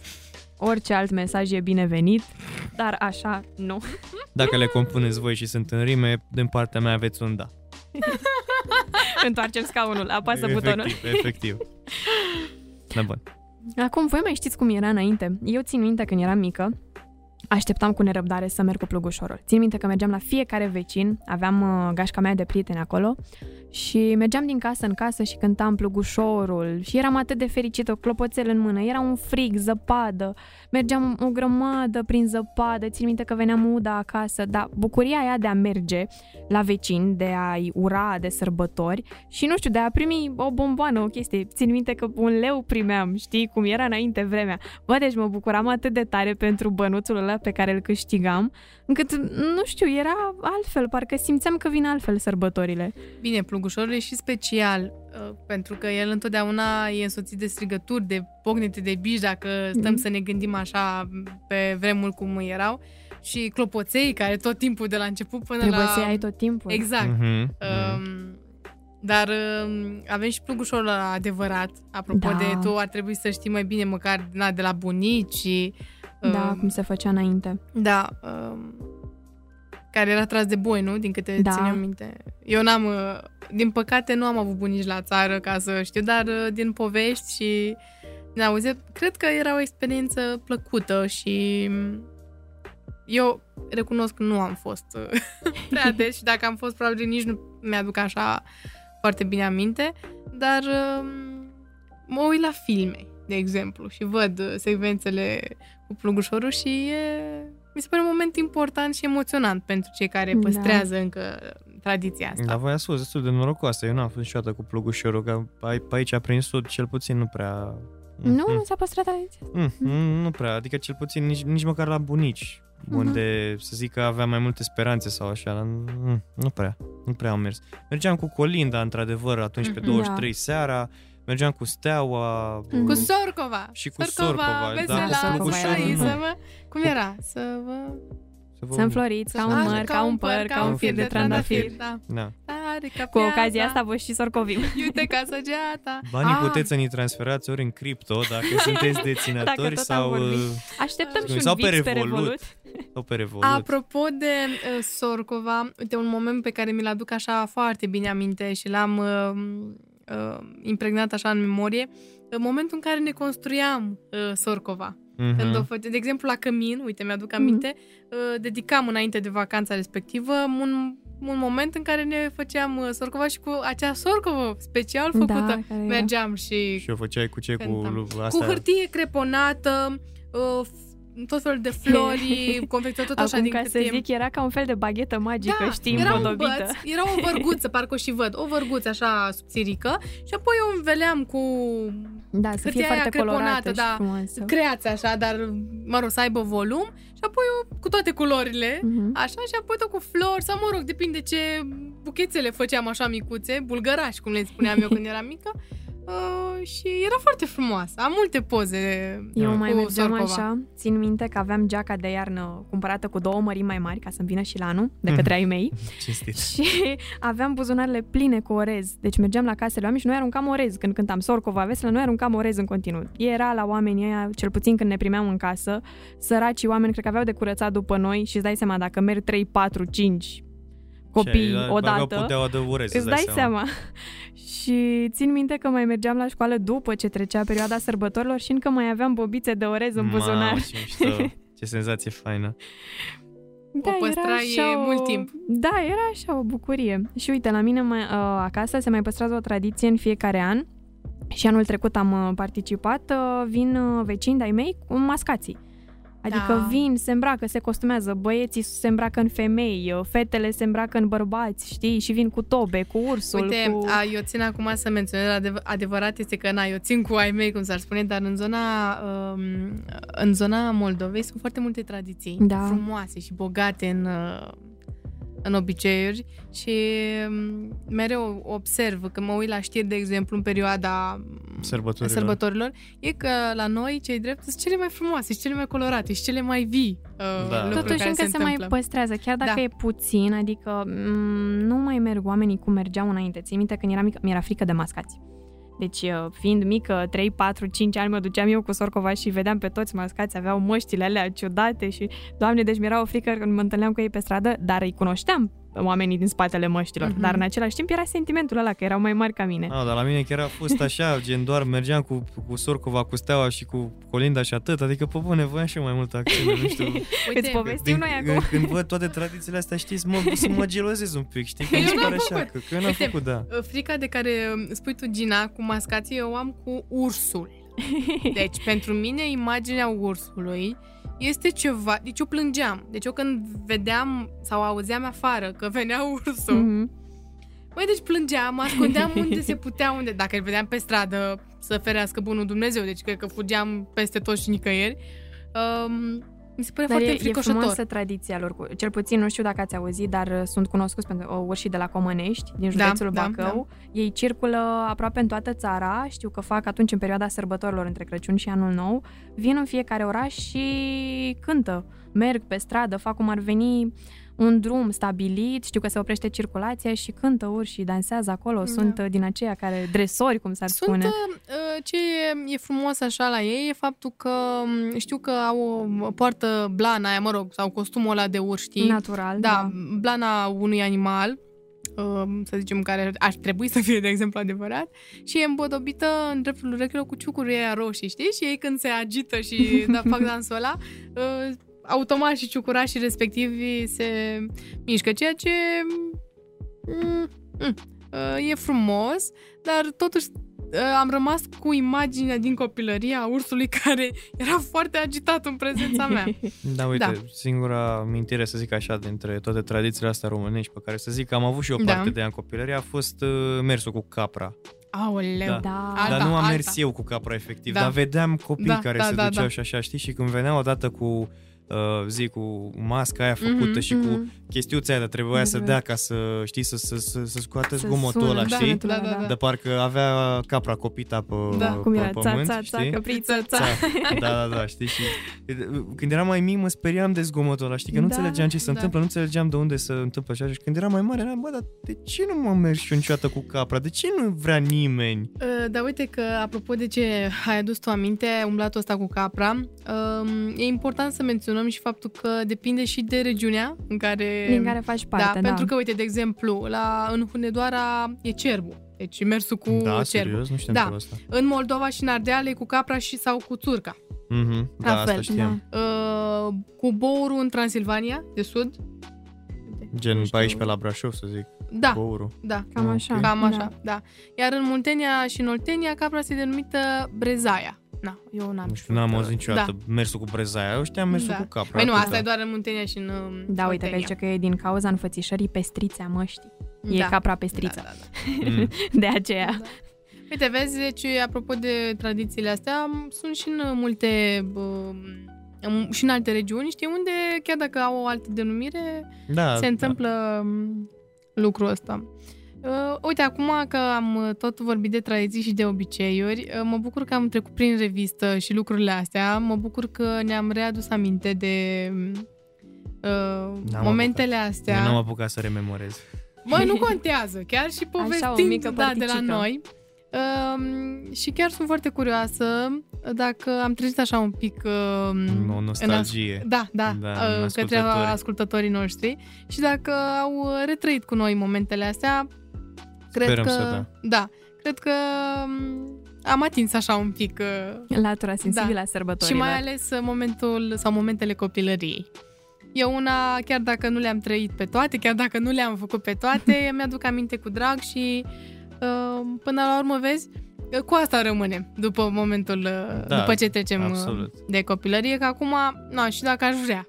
Orice alt mesaj e binevenit, dar așa nu. Dacă le compuneți voi și sunt în rime, din partea mea aveți un da. [LAUGHS] Întoarcem scaunul, apasă butonul. efectiv, [LAUGHS] efectiv. Da, bun. Acum, voi mai știți cum era înainte? Eu țin minte când eram mică, așteptam cu nerăbdare să merg cu plugușorul. Țin minte că mergeam la fiecare vecin, aveam uh, gașca mea de prieteni acolo și mergeam din casă în casă și cântam plugușorul și eram atât de fericită, clopoțel în mână, era un frig, zăpadă, mergeam o grămadă prin zăpadă, țin minte că veneam uda acasă, dar bucuria aia de a merge la vecini, de a-i ura de sărbători și nu știu, de a primi o bomboană, o chestie. Țin minte că un leu primeam, știi, cum era înainte vremea. Bă, deci mă bucuram atât de tare pentru bănuțul ăla pe care îl câștigam, încât, nu știu, era altfel, parcă simțeam că vin altfel sărbătorile. Bine, plugușorul e și special, uh, pentru că el întotdeauna e însoțit de strigături, de pocnete de bij, dacă stăm Mhm. să ne gândim așa pe vremuri cum erau, și clopoței, care tot timpul de la început până Trebuie la... să ai tot timpul. Exact. Mhm, mhm. Um, dar um, avem și plugușorul ăla adevărat. Apropo Da. de tu, ar trebui să știi mai bine măcar na, de la bunici și... Da, um, cum se făcea înainte. Da, um, care era tras de boi, nu? Din câte Da. da. țin eu minte. Eu n-am, uh, din păcate, nu am avut bunici la țară ca să știu, dar uh, din povești și din auzit, cred că era o experiență plăcută și um, eu recunosc că nu am fost uh, [LAUGHS] prea des și dacă am fost, probabil nici nu mi-aduc așa foarte bine aminte, dar um, mă uit la filme, de exemplu, și văd uh, secvențele cu plugușorul și e, mi se pare un moment important și emoționant pentru cei care Da. păstrează încă tradiția asta. Dar voi ați fost destul de norocoasă. Eu n-am fost niciodată cu plugușorul, că ai- pe aici, prin sud, cel puțin nu prea... Nu, Mhm. nu s-a păstrat tradiția. Mm, mm, nu prea, adică cel puțin nici, nici măcar la bunici. uh-huh. unde să zic că aveam mai multe speranțe sau așa, dar nu, nu prea, nu prea am mers. Mergeam cu Colinda, într-adevăr, atunci pe 23 da. seara, mergeam cu Steaua. Mm. Cu Sorcova. Și cu Sorcova, vesela, da, cu Sorcova, să vă, Cum era? Să vă... Să înfloriți ca un măr, ca un păr, ca un fir de trandafir. Da. da. Cu ocazia asta vă și sorcovim. [LAUGHS] Uite ca săgeata. Banii ah. puteți să ne transferați ori în cripto, dacă [LAUGHS] sunteți deținători sau... Uh, Așteptăm și un sau pe Revolut. Pe Revolut. Sau pe Revolut. Apropo de uh, Sorcova, uite un moment pe care mi-l aduc așa foarte bine aminte și l-am uh, uh, impregnat așa în memorie, în momentul în care ne construiam uh, Sorcova. Uh-huh. Când o fă... De exemplu, la Cămin, uite, mi-aduc aminte, uh-huh. dedicam înainte de vacanța respectivă un, un moment în care ne făceam uh, sorcova și cu acea sorcovă special da, făcută. Da, mergeam și... Și o făceai cu ce? Cu, asta? cu hârtie creponată, uh, tot felul de flori, [LAUGHS] confecționat tot așa Acum, din ca să zic, era ca un fel de baghetă magică, da, știi, era un băț, era o vărguță, parcă o și văd, o vărguță așa subțirică. Și apoi o înveleam cu da, să fie foarte creponată, da, frumoasă. creați așa, dar, mă rog, să aibă volum. Și apoi o, cu toate culorile, uh-huh. așa, și apoi tot cu flori sau, mă rog, depinde ce buchețele făceam așa micuțe, bulgărași, cum le spuneam eu când eram mică, Uh, și era foarte frumoasă. Am multe poze Eu mai mergeam Sorcova. așa. Țin minte că aveam geaca de iarnă cumpărată cu două mărimi mai mari ca să-mi vină și la anul, de mhm. către ai mei. [LAUGHS] Cinstit. [LAUGHS] Și aveam buzunarele pline cu orez. Deci mergeam la casele oameni și noi aruncam orez. Când cântam Sorcova Vesela, noi aruncam orez în continuu. Era la oamenii ăia, cel puțin când ne primeam în casă, săracii oameni cred că aveau de curățat după noi și îți dai seama dacă merg 3, 4, 5 copii Ce, odată, îți dai seama. seama. Și țin minte că mai mergeam la școală după ce trecea perioada sărbătorilor și încă mai aveam bobițe de orez în buzunar. Mamă, ce, [LAUGHS] ce senzație faină. Da, o păstrai era mult o... timp. Da, era așa o bucurie. Și uite, la mine mai, uh, acasă se mai păstrează o tradiție în fiecare an și anul trecut am uh, participat, uh, vin uh, vecini de-ai mei cu mascații. Adică da. vin, se îmbracă, se costumează, băieții se îmbracă în femei, fetele se îmbracă în bărbați, știi? Și vin cu tobe, cu ursul, Uite, cu... A, eu țin acum să menționez, adev- adevărat este că, na, eu țin cu ai mei, cum s-ar spune, dar în zona, um, în zona Moldovei sunt foarte multe tradiții da. frumoase și bogate în... Uh, în obiceiuri și mm, mereu observ că mă uit la știri, de exemplu, în perioada sărbătorilor, sărbătorilor e că la noi, cei drept, sunt cele mai frumoase și cele mai colorate și cele mai vii uh, da. Totuși încă se, se mai păstrează, chiar dacă da. e puțin, adică m- mm, nu mai merg oamenii cum mergeau înainte. Ții minte când eram mică, mi-era frică de mascați. Deci, uh, fiind mică, 3, 4, 5 ani, mă duceam eu cu sorcova și vedeam pe toți mascați, aveau măștile alea ciudate și, doamne, deci mi-era o frică când mă întâlneam cu ei pe stradă, dar îi cunoșteam oamenii din spatele măștilor. Uh-huh. Dar în același timp era sentimentul ăla că erau mai mari ca mine. Ah, dar la mine chiar a fost [LAUGHS] așa, gen doar mergeam cu, cu Sorcova, cu Steaua și cu Colinda și atât. Adică, pe bune, voiam și eu mai multă acțiune, nu știu. [LAUGHS] Uite, Îți povestim noi acum. Când văd toate [LAUGHS] tradițiile astea, știți, mă, să mă gelozez un pic, știi? Că mi se pare așa, că, că eu n-am Uite, făcut, da. Frica de care spui tu, Gina, cu mascații, eu am cu ursul. Deci, pentru mine, imaginea ursului este ceva... Deci eu plângeam. Deci eu când vedeam sau auzeam afară că venea ursul, mm-hmm. Măi, deci plângeam, ascundeam unde se putea, unde... Dacă îl vedeam pe stradă, să ferească bunul Dumnezeu, deci cred că fugeam peste tot și nicăieri. Um, mi se pare dar foarte e, e frumoasă tradiția lor. Cel puțin, nu știu dacă ați auzit, dar uh, sunt cunoscuți pentru uh, urșii de la Comănești, din da, județul da, Bacău. Da, da. Ei circulă aproape în toată țara. Știu că fac atunci în perioada sărbătorilor între Crăciun și Anul Nou. Vin în fiecare oraș și cântă. Merg pe stradă, fac cum ar veni un drum stabilit, știu că se oprește circulația și cântă urși și dansează acolo. Da. Sunt uh, din aceia care dresori, cum s-ar Sunt, spune. Uh, ce e frumos așa la ei e faptul că um, știu că au o poartă blana aia, mă rog, sau costumul ăla de urși, știi? Natural, da. da. blana unui animal, um, să zicem, care ar trebui să fie, de exemplu, adevărat, și e împodobită în dreptul urechilor cu ciucuri aia roșii, știi? Și ei când se agită și [LAUGHS] da, fac dansul ăla, uh, automat și ciucurașii respectivi se mișcă, ceea ce mm, mm, uh, e frumos, dar totuși uh, am rămas cu imaginea din copilărie a ursului [LAUGHS] care era foarte agitat în prezența mea. Da, uite, da. singura amintire, să zic așa, dintre toate tradițiile astea românești pe care să zic că am avut și o da. parte da. de ea în copilărie, a fost uh, mersul cu capra. Aoleu, da. da. Alta, dar nu am mers alta. eu cu capra efectiv, da. dar vedeam copii da, care da, se da, duceau da. și așa, știi? Și când veneau odată cu uh, zi, cu masca aia făcută Mhm, și cu Mhm. chestiuța aia, dar trebuia să Mhm. dea ca să, știi, să, să, să, să scoată Să zgomotul sună, ăla, da, știi? da, da, da. De parcă avea capra copita pe, Da, pe Cum era? Ța, pământ, ța, ța, știi? căpriță, ța. Ța. Da, da, da, știi? Și când eram mai mic mă speriam de zgomotul ăla, știi? Că nu Da, înțelegeam ce se da. întâmplă, nu înțelegeam de unde se întâmplă așa. Și când eram mai mare, eram, bă, dar de ce nu mă merg și eu niciodată cu capra? De ce nu vrea nimeni? Uh, Dar uite că, apropo de ce ai adus tu aminte, ai umblatul ăsta cu capra, um, e important să menționăm și faptul că depinde și de regiunea în care... Din care faci parte, da, da. pentru că, uite, de exemplu, la, în Hunedoara e cerbul, deci mersul cu da, cerbul. serios? Nu știam Da. da. asta. În Moldova și în Ardeale e cu capra și sau cu țurca. Mhm, La da, asta fel, știam. Uh, cu bourul în Transilvania, de sud. Gen Nu pe știu. aici pe la Brașov, să zic. Da, Bouru. da. Cam Ok. așa. Cam da. așa, da. Iar în Muntenia și în Oltenia, capra se denumită brezaia. Na, eu n-am Nu știu, n-am știut, auzit niciodată Da. mersul cu brezaia. Eu știam mersul Da. cu capra. Păi nu, atât, asta e da. doar în Muntenia și în um, Da, uite că Oltenia. zice că e din cauza înfățișării pestrițe a măștii. E da. capra pestriță. Da, da, da. Mm. [LAUGHS] De aceea. Da. Uite, vezi, deci, apropo de tradițiile astea, m, sunt și în multe, um, în- și în alte regiuni, știi, unde, chiar dacă au o altă denumire, Da, se da. întâmplă um, lucrul ăsta. Uh, uite, acum că am uh, tot vorbit de tradiții și de obiceiuri, uh, mă bucur că am trecut prin revistă și lucrurile astea, mă bucur că ne-am readus aminte de uh, N-am momentele Eu n-am astea. apucat să rememorez. Băi, nu [LAUGHS] contează, chiar și o povestind mică da, de la părticică. noi. Um, și chiar sunt foarte curioasă dacă am trezit așa un pic um, O în nostalgie. da, da, Da, uh, în către ascultători. ascultătorii noștri și dacă au uh, retrăit cu noi momentele astea, cred Sperăm că să da. da, cred că um, am atins așa un pic uh, Latura sensibilă Da. a și sărbătorilor. mai ales uh, momentul sau momentele copilăriei. Eu una, chiar dacă nu le-am trăit pe toate, chiar dacă nu le-am făcut pe toate, [LAUGHS] mi-aduc aminte cu drag și uh, până la urmă, vezi, uh, cu asta rămânem după momentul, uh, Da, după ce trecem uh, absolut. de copilărie, că acum, na, și dacă aș vrea,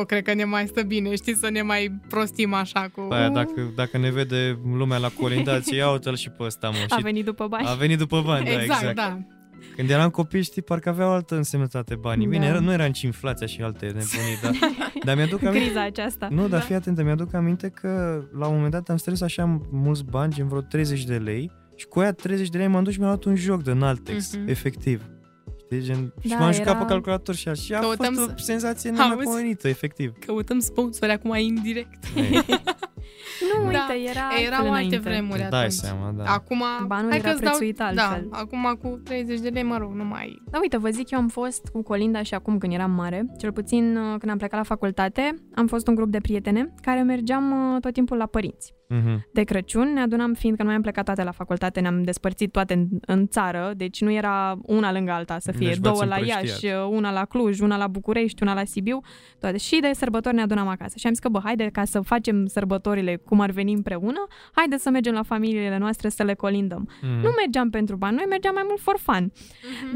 o, cred că ne mai stă bine, știi, să ne mai prostim așa cu... Aia, dacă, dacă ne vede lumea la colindație, ia uite-l și pe ăsta, mă. A Și venit după bani. a venit după bani, da, exact, exact. da. Când eram copii, știi, parcă aveau altă însemnătate banii. Bine, Da. era, nu era nici inflația și alte nebunii, dar, [LAUGHS] dar mi-aduc aminte... Criza aceasta. Nu, dar Da. fii atentă, mi-aduc aminte că la un moment dat am strâns așa mulți bani, gen vreo 30 de lei și cu aia 30 de lei m-am dus și mi-am luat un joc de Naltex, Mhm. efectiv. Știi, gen, și Da, m-am jucat era- pe calculator și, așa, și a Căutăm fost o să- senzație Auzi? nemaipomenită, efectiv. Căutăm sponsori acum indirect. [LAUGHS] Ei, Nu, Da. uite, era Erau alte înainte. vremuri îți dai atunci. seama, da. Acum, Banul hai era că-ți dau- prețuit altfel. Da, acum cu 30 de lei, mă rog, nu mai... Da, uite, vă zic, eu am fost cu Colinda și acum când eram mare, cel puțin uh, când am plecat la facultate, am fost un grup de prietene care mergeam uh, tot timpul la părinți. Mhm. De Crăciun ne adunam, fiindcă noi am plecat toate la facultate, ne-am despărțit toate în, în țară, deci nu era una lângă alta să fie, Deci v-ați două la împrăștiat. Iași, una la Cluj, una la București, una la Sibiu, toate. Și de sărbători ne adunam acasă. Și am zis că, bă, haide ca să facem sărbătorile cum ar veni împreună, haide să mergem la familiile noastre să le colindăm. Mhm. Nu mergeam pentru bani, noi mergeam mai mult for fun.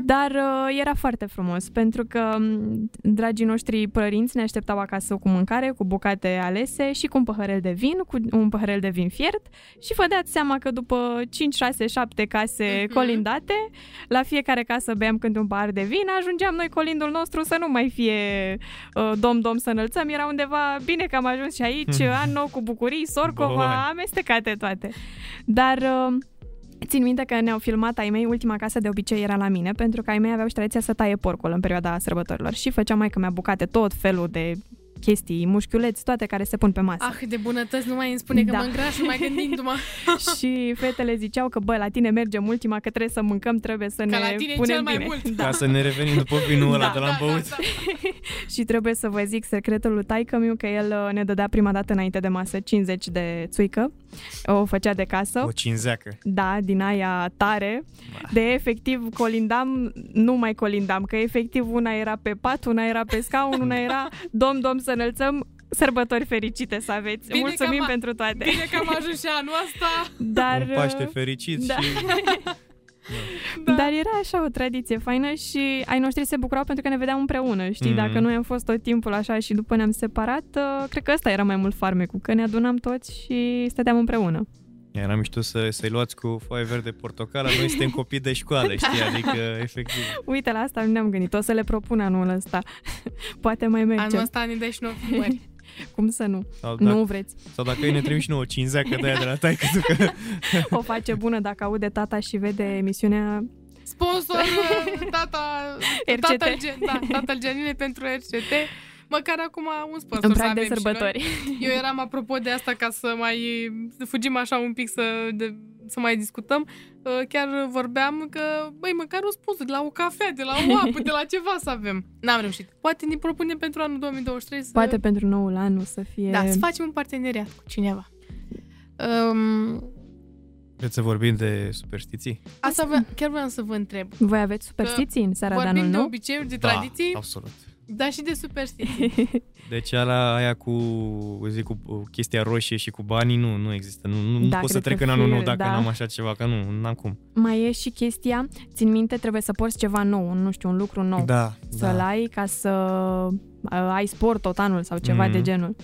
Dar uh, era foarte frumos, pentru că m, dragii noștri părinți ne așteptau acasă cu mâncare, cu bucate alese și cu un păhărel de vin, cu un păhărel de vin fiert și vă dați seama că după 5, 6, 7 case Mhm. colindate, la fiecare casă beam câte un pahar de vin, ajungeam noi colindul nostru să nu mai fie uh, dom, dom să înălțăm, era undeva bine că am ajuns și aici, an nou cu bucurii, Bun. sorcova, amestecate toate. Dar... Uh, Țin minte că ne-au filmat ai mei, ultima casă de obicei era la mine, pentru că ai mei aveau și tradiția să taie porcul în perioada sărbătorilor și făceam mai că mi-a bucate tot felul de chestii, mușchiuleți, toate care se pun pe masă. Ah, de bunătăți nu mai îmi spune că Da. mă îngraș mai gândindu-mă. [LAUGHS] [LAUGHS] și fetele ziceau că, bă, la tine mergem ultima, că trebuie să mâncăm, trebuie să Ca ne la tine punem cel mai bine. mult. Da. Ca să ne revenim după vinul ăla Da, de la băut. [LAUGHS] și trebuie să vă zic secretul lui taică miu că el uh, ne dădea prima dată înainte de masă 50 de țuică, o făcea de casă. O cinzeacă. Da, din aia tare. De efectiv colindam, nu mai colindam, că efectiv una era pe pat, una era pe scaun, una era dom, dom să înălțăm, sărbători fericite să aveți. Bine că Mulțumim am- pentru toate. Bine că am ajuns și anul ăsta. [LAUGHS] Dar, Un Paște uh, fericit da. și... [LAUGHS] Da. Dar era așa o tradiție faină și ai noștri se bucurau pentru că ne vedeam împreună, știi? Mhm. Dacă noi am fost tot timpul așa și după ne-am separat, uh, cred că ăsta era mai mult farmecul, că ne adunam toți și stăteam împreună. Era mișto să, să-i luați cu foaie verde portocală, noi suntem copii de școală, știi? [LAUGHS] Adică, efectiv. Uite, la asta nu ne-am gândit. O să le propun anul ăsta. [LAUGHS] Poate mai merge. Anul ăsta ne dai și nouă filmări. [LAUGHS] Cum să nu? Sau Nu dacă, vreți. sau dacă ei ne trimiți și nouă cinzeacă de aia de la taică că O face bună dacă aude tata și vede emisiunea. Sponsor uh, tata, RCT. tatăl, Gen- da, tatăl Gianine pentru RCT. Măcar acum un sponsor În să prag de avem și sărbători. noi. Eu eram apropo de asta ca să mai să fugim așa un pic să, de, să mai discutăm. Uh, Chiar vorbeam că, băi, măcar un sponsor de la o cafea, de la o apă, de la ceva să avem. N-am reușit. Poate ne propunem pentru anul 2023 să... Poate pentru noul an o să fie... Da, să facem un parteneriat cu cineva. Um, Vreți să vorbim de superstiții? asta vă, chiar vreau să vă întreb. Voi aveți superstiții în seara de Vorbim anul de nou? obiceiuri, de tradiții, Da, absolut. Dar și de superstiții. [LAUGHS] Deci ala, aia cu, zic, cu uh, chestia roșie și cu banii nu, nu există. Nu, nu Da, pot să cred trec că în anul fie- nou dacă da. n-am așa ceva, că nu, n-am cum. Mai e și chestia, țin minte, trebuie să porți ceva nou, un, nu știu, un lucru nou. Da, Să-l da. ai ca să uh, ai sport tot anul sau ceva Mhm. de genul.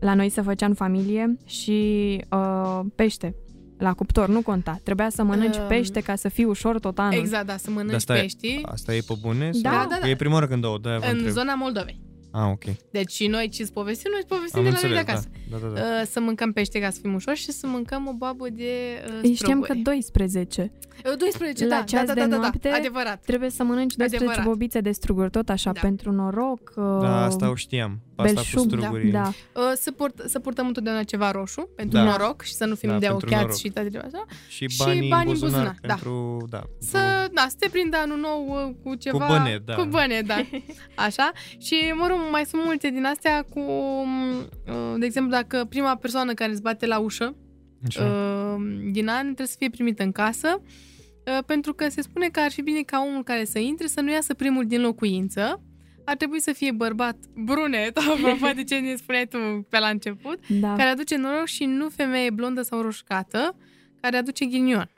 La noi se făcea în familie și uh, pește. La cuptor, nu conta. Trebuia să mănânci Um, pește ca să fii ușor tot anul. Exact, da, să Dar mănânci stai, pești Asta e pe bune? Da, sau? da, da. E prima oară când dau, de-aia vă în întreb. zona Moldovei. Ah, ok. Deci și noi ce-ți povestim, noi îți povestim Am de la noi de înțeles, acasă. da. Da, da, da. Uh, să mâncăm pește ca să fim ușor și să mâncăm o babă de uh, Îi Știam că struguri. 12. Uh, 12, la da, ceas da, de da, da, noapte, da, adevărat. Trebuie să mănânci 12 Adevărat. bobițe de struguri, tot așa, Da. pentru noroc. Uh, Da, asta o știam. Asta belșug, cu strugurii. Da, Uh, să, port, să purtăm întotdeauna ceva roșu pentru Da. noroc și să nu fim Da, de pentru ochiați noroc. și toate ceva așa. Și Și banii, banii în în buzunar, buzunar, da. pentru, da. Să, da, să te prindă anul nou uh, cu ceva... băne, da. Cu băne, da. [LAUGHS] Așa. Și, mă rog, mai sunt multe din astea cu, uh, de exemplu, dacă prima persoană care îți bate la ușă Așa. uh, din an trebuie să fie primită în casă, uh, pentru că se spune că ar fi bine ca omul care să intre să nu iasă primul din locuință, ar trebui să fie bărbat brunet, [LAUGHS] apropo de ce ne spuneai tu pe la început, da. care aduce noroc și nu femeie blondă sau roșcată, care aduce ghinion.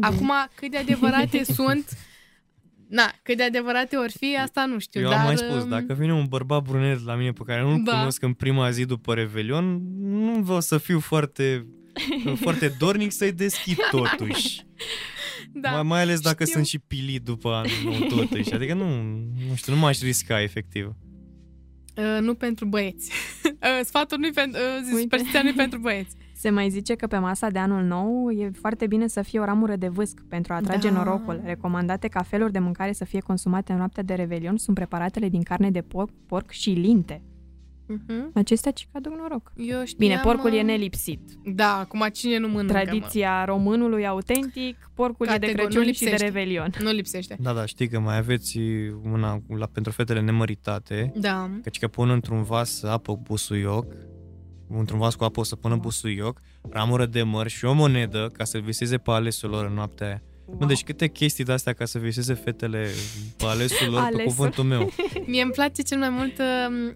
Acum, cât de adevărate [LAUGHS] sunt, na, cât de adevărate ori fi, asta nu știu, Eu dar... am mai spus, um, dacă vine un bărbat brunet la mine pe care nu-l Da. cunosc în prima zi după Revelion, nu vreau să fiu foarte, [LAUGHS] foarte dornic să-i deschid totuși. Da. Mai, mai ales dacă știu. sunt și pilit după anul nou totuși. Adică nu, nu știu, nu m-aș risca efectiv. Uh, nu pentru băieți. [LAUGHS] uh, sfatul nu-i pentru... Uh, Uite. superstiția nu-i pentru băieți. [LAUGHS] Se mai zice că pe masa de anul nou e foarte bine să fie o ramură de vâsc pentru a atrage Da. norocul. Recomandate ca feluri de mâncare să fie consumate în noaptea de Revelion sunt preparatele din carne de porc, porc și linte. Uh-huh. Acestea ci aduc noroc. Eu știam, Bine, porcul e uh, nelipsit. Da, acum cine nu mănâncă, Tradiția românului autentic, porcul e de Categor- nu Crăciun și de lipsește. Revelion. mă? Nu lipsește. Da, da, știi că mai aveți una la, pentru fetele nemăritate, Da. căci că pun într-un vas apă busuioc, într-un vas cu apă o să pună busuioc, ramură de măr și o monedă ca să viseze pe alesul lor în noaptea aia. Mă, deci câte chestii de astea ca să viseze fetele pe alesul lor, pe Alesul. cuvântul meu. [LAUGHS] Mie îmi place cel mai mult uh,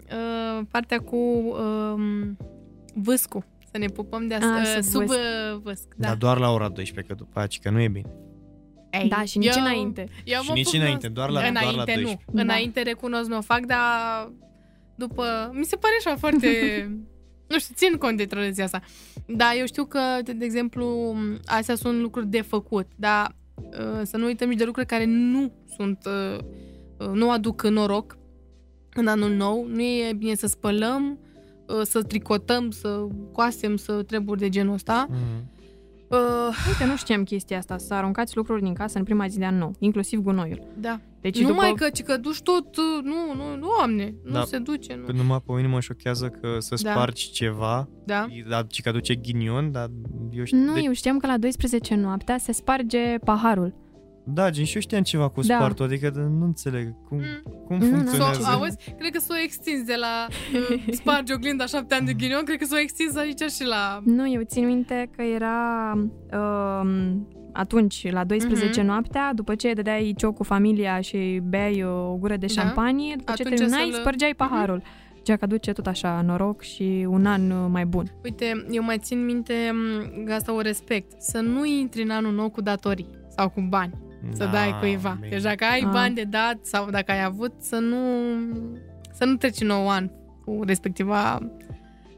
uh, partea cu uh, vâscul. Să ne pupăm de asta, Ah, uh, sub sub vâsc. uh, vâsc. Da. Da. Dar doar la ora 12, că după aceea că nu e bine. Ei, Da, și nici eu- înainte. Eu Și mă nici pup înainte, nu- doar la- doar la înainte 12. nu. Da. Înainte recunosc nu o fac, dar după... Mi se pare așa foarte... [LAUGHS] nu știu, țin cont de tradiția asta. Dar eu știu că, de, de exemplu, astea sunt lucruri de făcut, dar uh, să nu uităm nici de lucruri care nu sunt... Uh, uh, nu aduc noroc în anul nou. Nu e bine să spălăm, uh, să tricotăm, să coasem, să treburi de genul ăsta. Mm. Uh, Uite, nu știam chestia asta, să aruncați lucruri din casă în prima zi de an nou, inclusiv gunoiul. da. Deci nu după... mai că, ci că duci tot, uh, nu, nu, nu, doamne, nu Da. se duce, nu. Când numai pe mine mă șochează că să Da. spargi ceva, Da? dar și că aduce ghinion, dar eu știu... Nu, de- eu știam că la 12 noaptea se sparge paharul. Da, gen, și eu știam ceva cu Da. spartul, adică de- nu înțeleg cum, Mm. cum Nu, nu. funcționează. S-o, auzi, cred că s-o extins de la [LAUGHS] uh, sparge oglinda șapte ani de ghinion, cred că s-o extins aici și la... Nu, eu țin minte că era um, atunci, la 12 Mhm. noaptea, după ce dădeai cioc cu familia și beai o gură de Da. șampanie, după ce Atunci terminai, să-l- spărgeai paharul. Cea că aduce tot așa noroc și un an uh, mai bun. Uite, eu mai țin minte m, că asta o respect. Să nu intri în anul nou cu datorii sau cu bani. Să Da, dai cuiva. bine. Deci dacă ai Ah. bani de dat sau dacă ai avut, să nu, să nu treci nou an cu respectiva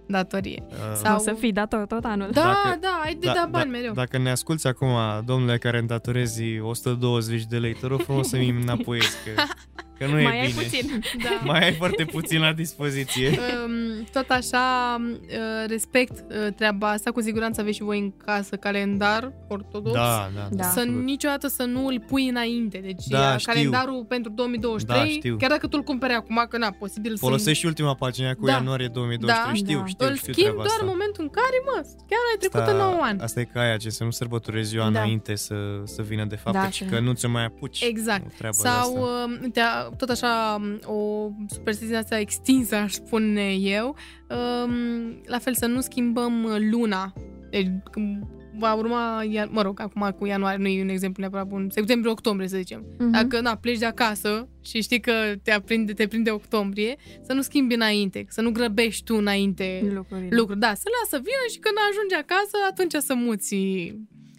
datorie. Uh, Sau- O să fii dator tot anul. Da, Dacă- da, ai de da, bani mereu. Dacă ne asculti acum, domnule, care îmi datorezi 120 de lei, te rog frumos să-mi [LAUGHS] înapoiezi, că, [LAUGHS] că nu Mai e ai bine. puțin. [LAUGHS] Da. Mai ai foarte puțin la dispoziție. Um, [LAUGHS] tot așa, uh, respect uh, treaba asta, cu siguranță aveți și voi în casă calendar ortodox. Da, da, Da. Să absolut. niciodată să nu îl pui înainte. Deci Da, da, știu. calendarul pentru 2023, Da, știu. chiar dacă tu îl cumperi acum, că na, posibil Folosești și ultima pagină cu Da. ianuarie 2023. Da. Știu, Da. știu, să îl știu schimbi treaba doar asta. în momentul în care, mă, chiar ai trecut în 9 ani. Asta e ca aia, ce să nu sărbătorezi ziua Da. înainte să, să vină de fapt, Da, căci și- că nu ți-o mai apuci. Exact. O treabă de Sau, asta. Uh, uite, a- tot așa, um, o superstiție asta extinsă, aș spune eu, um, la fel să nu schimbăm uh, luna. Deci, când va urma, ia- mă rog, acum cu ianuarie nu e un exemplu neapărat bun, septembrie-octombrie, să zicem. Mhm. Dacă, na, pleci de acasă și știi că te, aprinde, te prinde octombrie, să nu schimbi înainte, să nu grăbești tu înainte lucrurile. lucruri. Da, să lasă vină și când ajungi acasă, atunci să muți,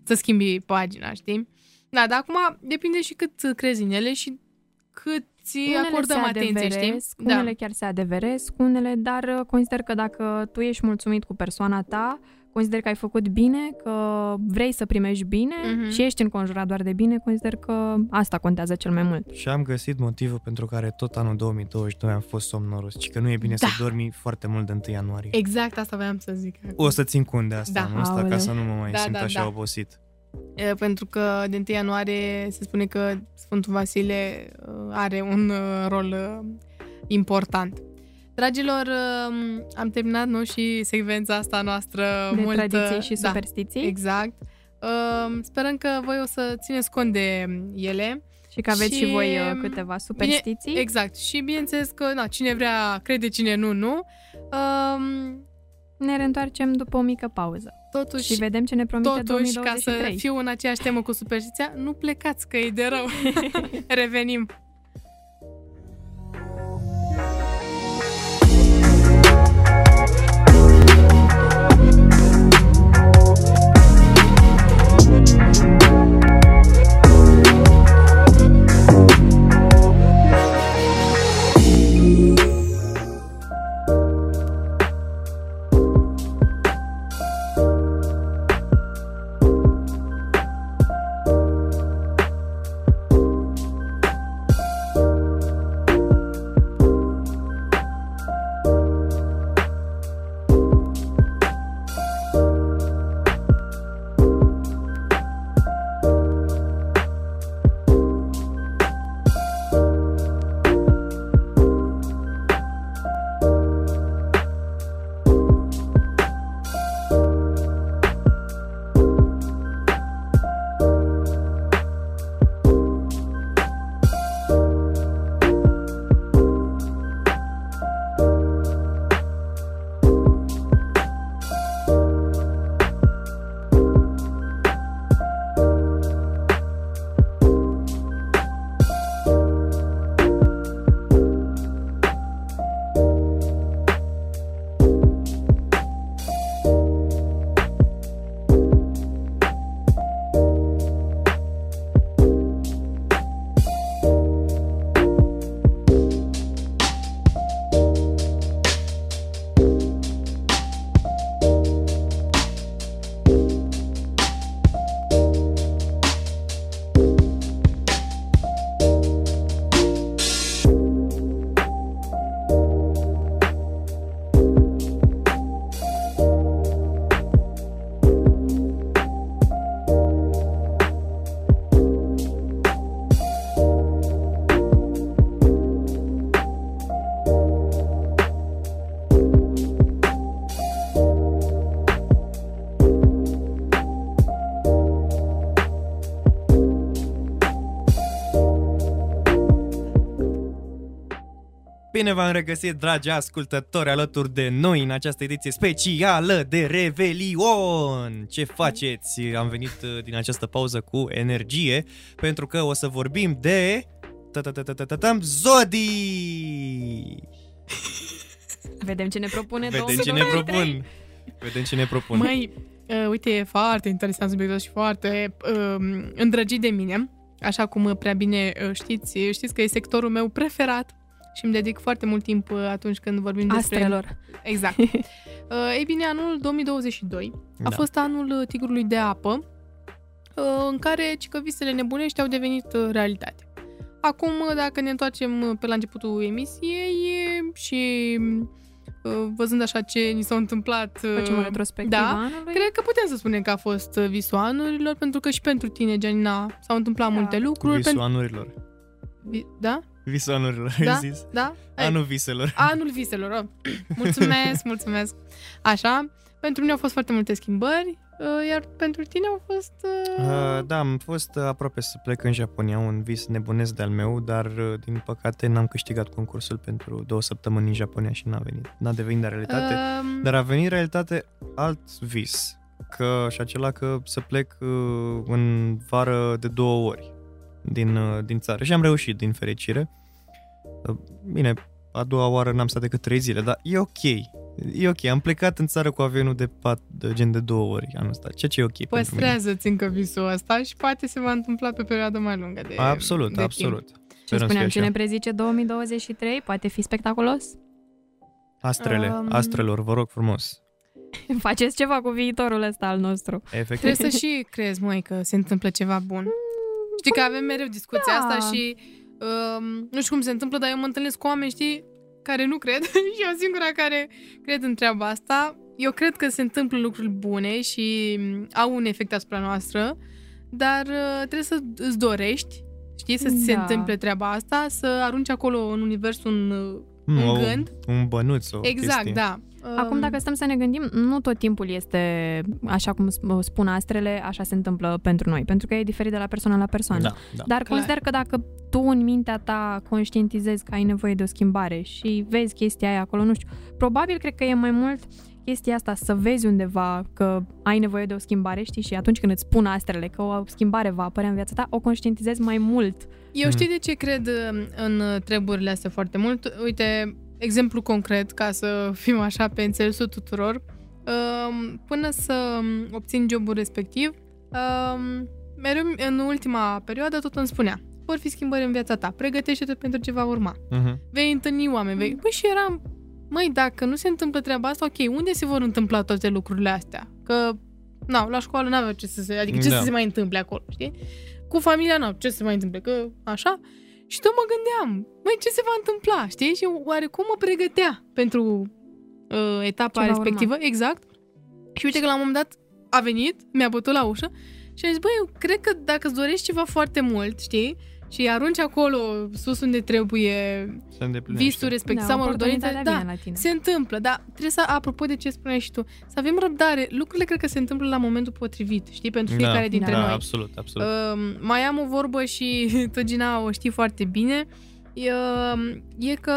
să schimbi pagina, știi? Da, dar acum depinde și cât crezi în ele și cât ți Unele acordăm se atenție, știi? adeveresc, Da. Unele chiar se adeveresc, unele, dar uh, consider că dacă tu ești mulțumit cu persoana ta, consider că ai făcut bine, că vrei să primești bine Mhm. și ești înconjurat doar de bine, consider că asta contează cel mai mult. Și am găsit motivul pentru care tot anul 2022 am fost somnoros, și că nu e bine Da. să dormi foarte mult de 1 ianuarie. Exact asta voiam să zic. O să țin cont de asta, Da. nu asta, ca Aoleu. să nu mă mai Da, simt da, așa da. obosit. E, Pentru că de 1 ianuarie se spune că Sfântul Vasile uh, are un uh, rol uh, important. Dragilor, uh, am terminat nu și secvența asta noastră De multă, tradiții și da, superstiții Exact. Uh, sperăm că voi o să țineți cont de ele. și că aveți și, și, voi uh, um, câteva superstiții. Exact. Și bineînțeles că na, cine vrea crede, cine nu, nu. Um, Ne reîntoarcem după o mică pauză totuși, și vedem ce ne promite totuși, ca 2023. să fiu în aceeași temă cu superstiția, nu plecați că e de rău. [LAUGHS] Revenim. Bine v-am regăsit, dragi ascultători, alături de noi în această ediție specială de Revelion. Ce faceți? Am venit uh, din această pauză cu energie, pentru că o să vorbim de... ta-ta-ta-ta-ta-tam, Zodi! Vedem ce ne propune Vedem ce ne 2023. propun. Vedem ce ne propun. Măi, uh, uite, e foarte interesant subiectul ăsta și foarte uh, îndrăgit de mine. Așa cum uh, prea bine uh, știți, știți că e sectorul meu preferat și îmi dedic foarte mult timp uh, atunci când vorbim despre... Astrelor. Exact. [LAUGHS] uh, ei bine, anul 2022 a Da. fost anul uh, tigrului de apă, uh, în care cică visele nebunești au devenit uh, realitate. Acum, uh, dacă ne întoarcem uh, pe la începutul emisiei uh, și uh, văzând așa ce ni s-a întâmplat... uh, Facem o retrospectivă da, anului. Cred că putem să spunem că a fost uh, visul anurilor, pentru că și pentru tine, Gianina, s-au întâmplat Da. multe lucruri. Visul Pen- anurilor. Vi- da? Visul anurilor, Da? ai zis? Da? Anul viselor. Anul viselor. Oh. [LAUGHS] Mulțumesc, mulțumesc. Așa, pentru mine au fost foarte multe schimbări, uh, iar pentru tine au fost... uh, Uh, da, am fost uh, aproape să plec în Japonia, un vis nebunesc de-al meu, dar uh, din păcate n-am câștigat concursul pentru două săptămâni în Japonia și n-a venit. N-a devenit de realitate. um, Dar a venit realitate alt vis, că și acela că să plec uh, în vară de două ori din, uh, din țară și am reușit din fericire. Uh, Bine, a doua oară n-am stat decât trei zile, dar e ok. E ok, am plecat în țară cu avionul de, pat, de gen de două ori anul ăsta, ceea ce e ok pentru mine. Păstrează-ți încă visul ăsta și poate se va întâmpla pe perioadă mai lungă de Absolut, de absolut. Timp. Ce Sperăm să spuneam, fie ce ne așa. prezice 2023? Poate fi spectaculos? Astrele, Um, astrelor, vă rog frumos. [LAUGHS] Faceți ceva cu viitorul ăsta al nostru. Efectiv. Trebuie să și crezi, măi, că se întâmplă ceva bun. Știi că avem mereu discuția da. asta și um, nu știu cum se întâmplă, dar eu mă întâlnesc cu oameni, știi, care nu cred [LAUGHS] și eu singura care cred în treaba asta. Eu cred că se întâmplă lucruri bune și mm, au un efect asupra noastră, dar uh, trebuie să îți dorești, știi, să se Da. întâmple treaba asta, să arunci acolo în univers un, uh, Mm, un o- gând. Un bănuț, o Exact, chestie. da. Acum, Um, dacă stăm să ne gândim, nu tot timpul este așa cum sp- spun astrele, așa se întâmplă pentru noi, pentru că e diferit de la persoană la persoană. Da, da. Dar Clar. consider că dacă tu în mintea ta conștientizezi că ai nevoie de o schimbare și vezi chestia aia acolo, nu știu, probabil cred că e mai mult chestia asta să vezi undeva că ai nevoie de o schimbare, știi, și atunci când îți spun astrele că o schimbare va apărea în viața ta, o conștientizezi mai mult. Eu știi de ce cred uh, în uh, treburile astea foarte mult? Uite, exemplu concret, ca să fim așa pe înțelesul tuturor, um, până să um, obțin jobul respectiv, um, mereu în ultima perioadă tot îmi spunea vor fi schimbări în viața ta, pregătește-te pentru ce va urma. Mhm. Vei întâlni oameni, vei... Păi și eram, măi, dacă nu se întâmplă treaba asta, ok, unde se vor întâmpla toate lucrurile astea? Că, na, la școală n-avea ce să se, adică ce Da. să se mai întâmple acolo, știi? Cu familia, nu, ce să se mai întâmple, că așa? Și tot mă gândeam, măi, ce se va întâmpla, știi? Și oarecum mă pregătea pentru uh, etapa Ce va respectivă, exact. Și uite că la un moment dat a venit, mi-a bătut la ușă și a zis, băi, eu cred că dacă îți dorești ceva foarte mult, știi? Și arunci acolo sus unde trebuie Se îndeplinește. visul respectiv da, sau, mă rog, dorința, oportunitatea da, vine la tine. se întâmplă, dar trebuie să, apropo de ce spuneai și tu, să avem răbdare. Lucrurile cred că se întâmplă la momentul potrivit, știi, pentru fiecare da, dintre da, noi. absolut, absolut. Uh, mai am o vorbă și [LAUGHS] Tăgina o știi foarte bine. E, uh, e că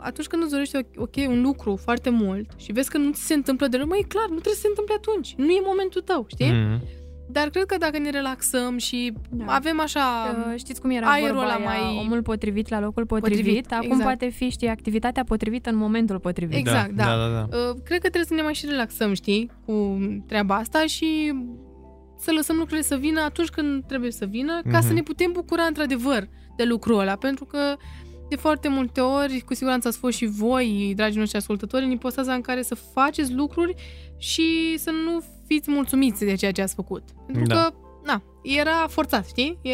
atunci când îți dorești ok, un lucru foarte mult și vezi că nu ți se întâmplă de mai e clar, nu trebuie să se întâmple atunci. Nu e momentul tău, știi? Mhm. Dar cred că dacă ne relaxăm și Da. avem așa... Uh, știți cum era aerul vorba ăla aia, mai- omul potrivit la locul potrivit, Potrivit, acum exact. poate fi, știi, activitatea potrivită în momentul potrivit. Exact, da. da, da, da. Uh, cred că trebuie să ne mai și relaxăm, știi, cu treaba asta și să lăsăm lucrurile să vină atunci când trebuie să vină, ca Mhm. să ne putem bucura într-adevăr de lucrul ăla, pentru că de foarte multe ori, cu siguranță ați fost și voi, dragii noștri ascultători, în ipostaza în care să faceți lucruri și să nu fiți mulțumiți de ceea ce ați făcut. Pentru Da. că, na, era forțat, știi? E,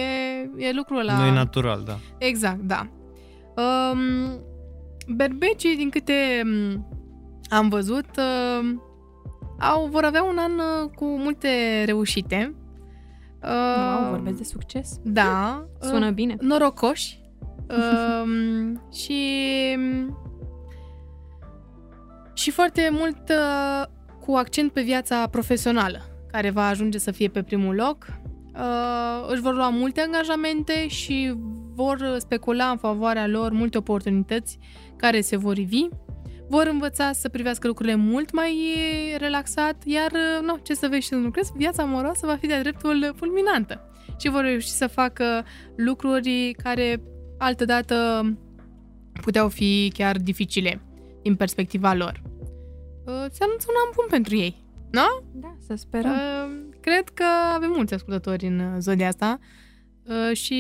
e lucrul ăla... Nu e natural, da. Exact, da. Um, berbecii, din câte um, am văzut, uh, au, vor avea un an uh, cu multe reușite. Uh, Wow, vorbesc de succes. Da. Sună uh, bine. norocoși. um, [LAUGHS] și și foarte mult uh, cu accent pe viața profesională, care va ajunge să fie pe primul loc. Uh, își vor lua multe angajamente și vor specula în favoarea lor multe oportunități care se vor ivi. Vor învăța să privească lucrurile mult mai relaxat, iar, uh, no, ce să vezi și să nu crezi, viața amoroasă va fi de-a dreptul fulminantă. Și vor reuși să facă lucruri care altădată puteau fi chiar dificile din perspectiva lor. Uh, Se anunță un an bun pentru ei. Da, să sperăm. Uh, Cred că avem mulți ascultători în uh, zodia asta uh, și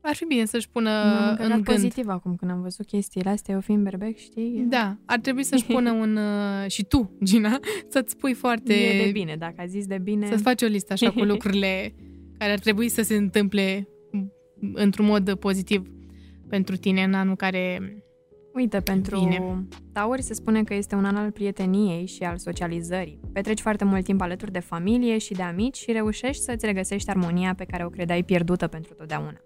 ar fi bine să-și pună M-am în încărcat gând. pozitiv acum când am văzut chestiile astea, eu fiind berbec, știi? Da, ar trebui să-și pună [LAUGHS] un... uh, și tu, Gina, [LAUGHS] să-ți pui foarte... E de bine, dacă a zis de bine... Să-ți faci o listă așa cu [LAUGHS] lucrurile care ar trebui să se întâmple într-un mod pozitiv pentru tine în anul care... Uite, pentru Bine. tauri se spune că este un an al prieteniei și al socializării. Petreci foarte mult timp alături de familie și de amici și reușești să-ți regăsești armonia pe care o credeai pierdută pentru totdeauna.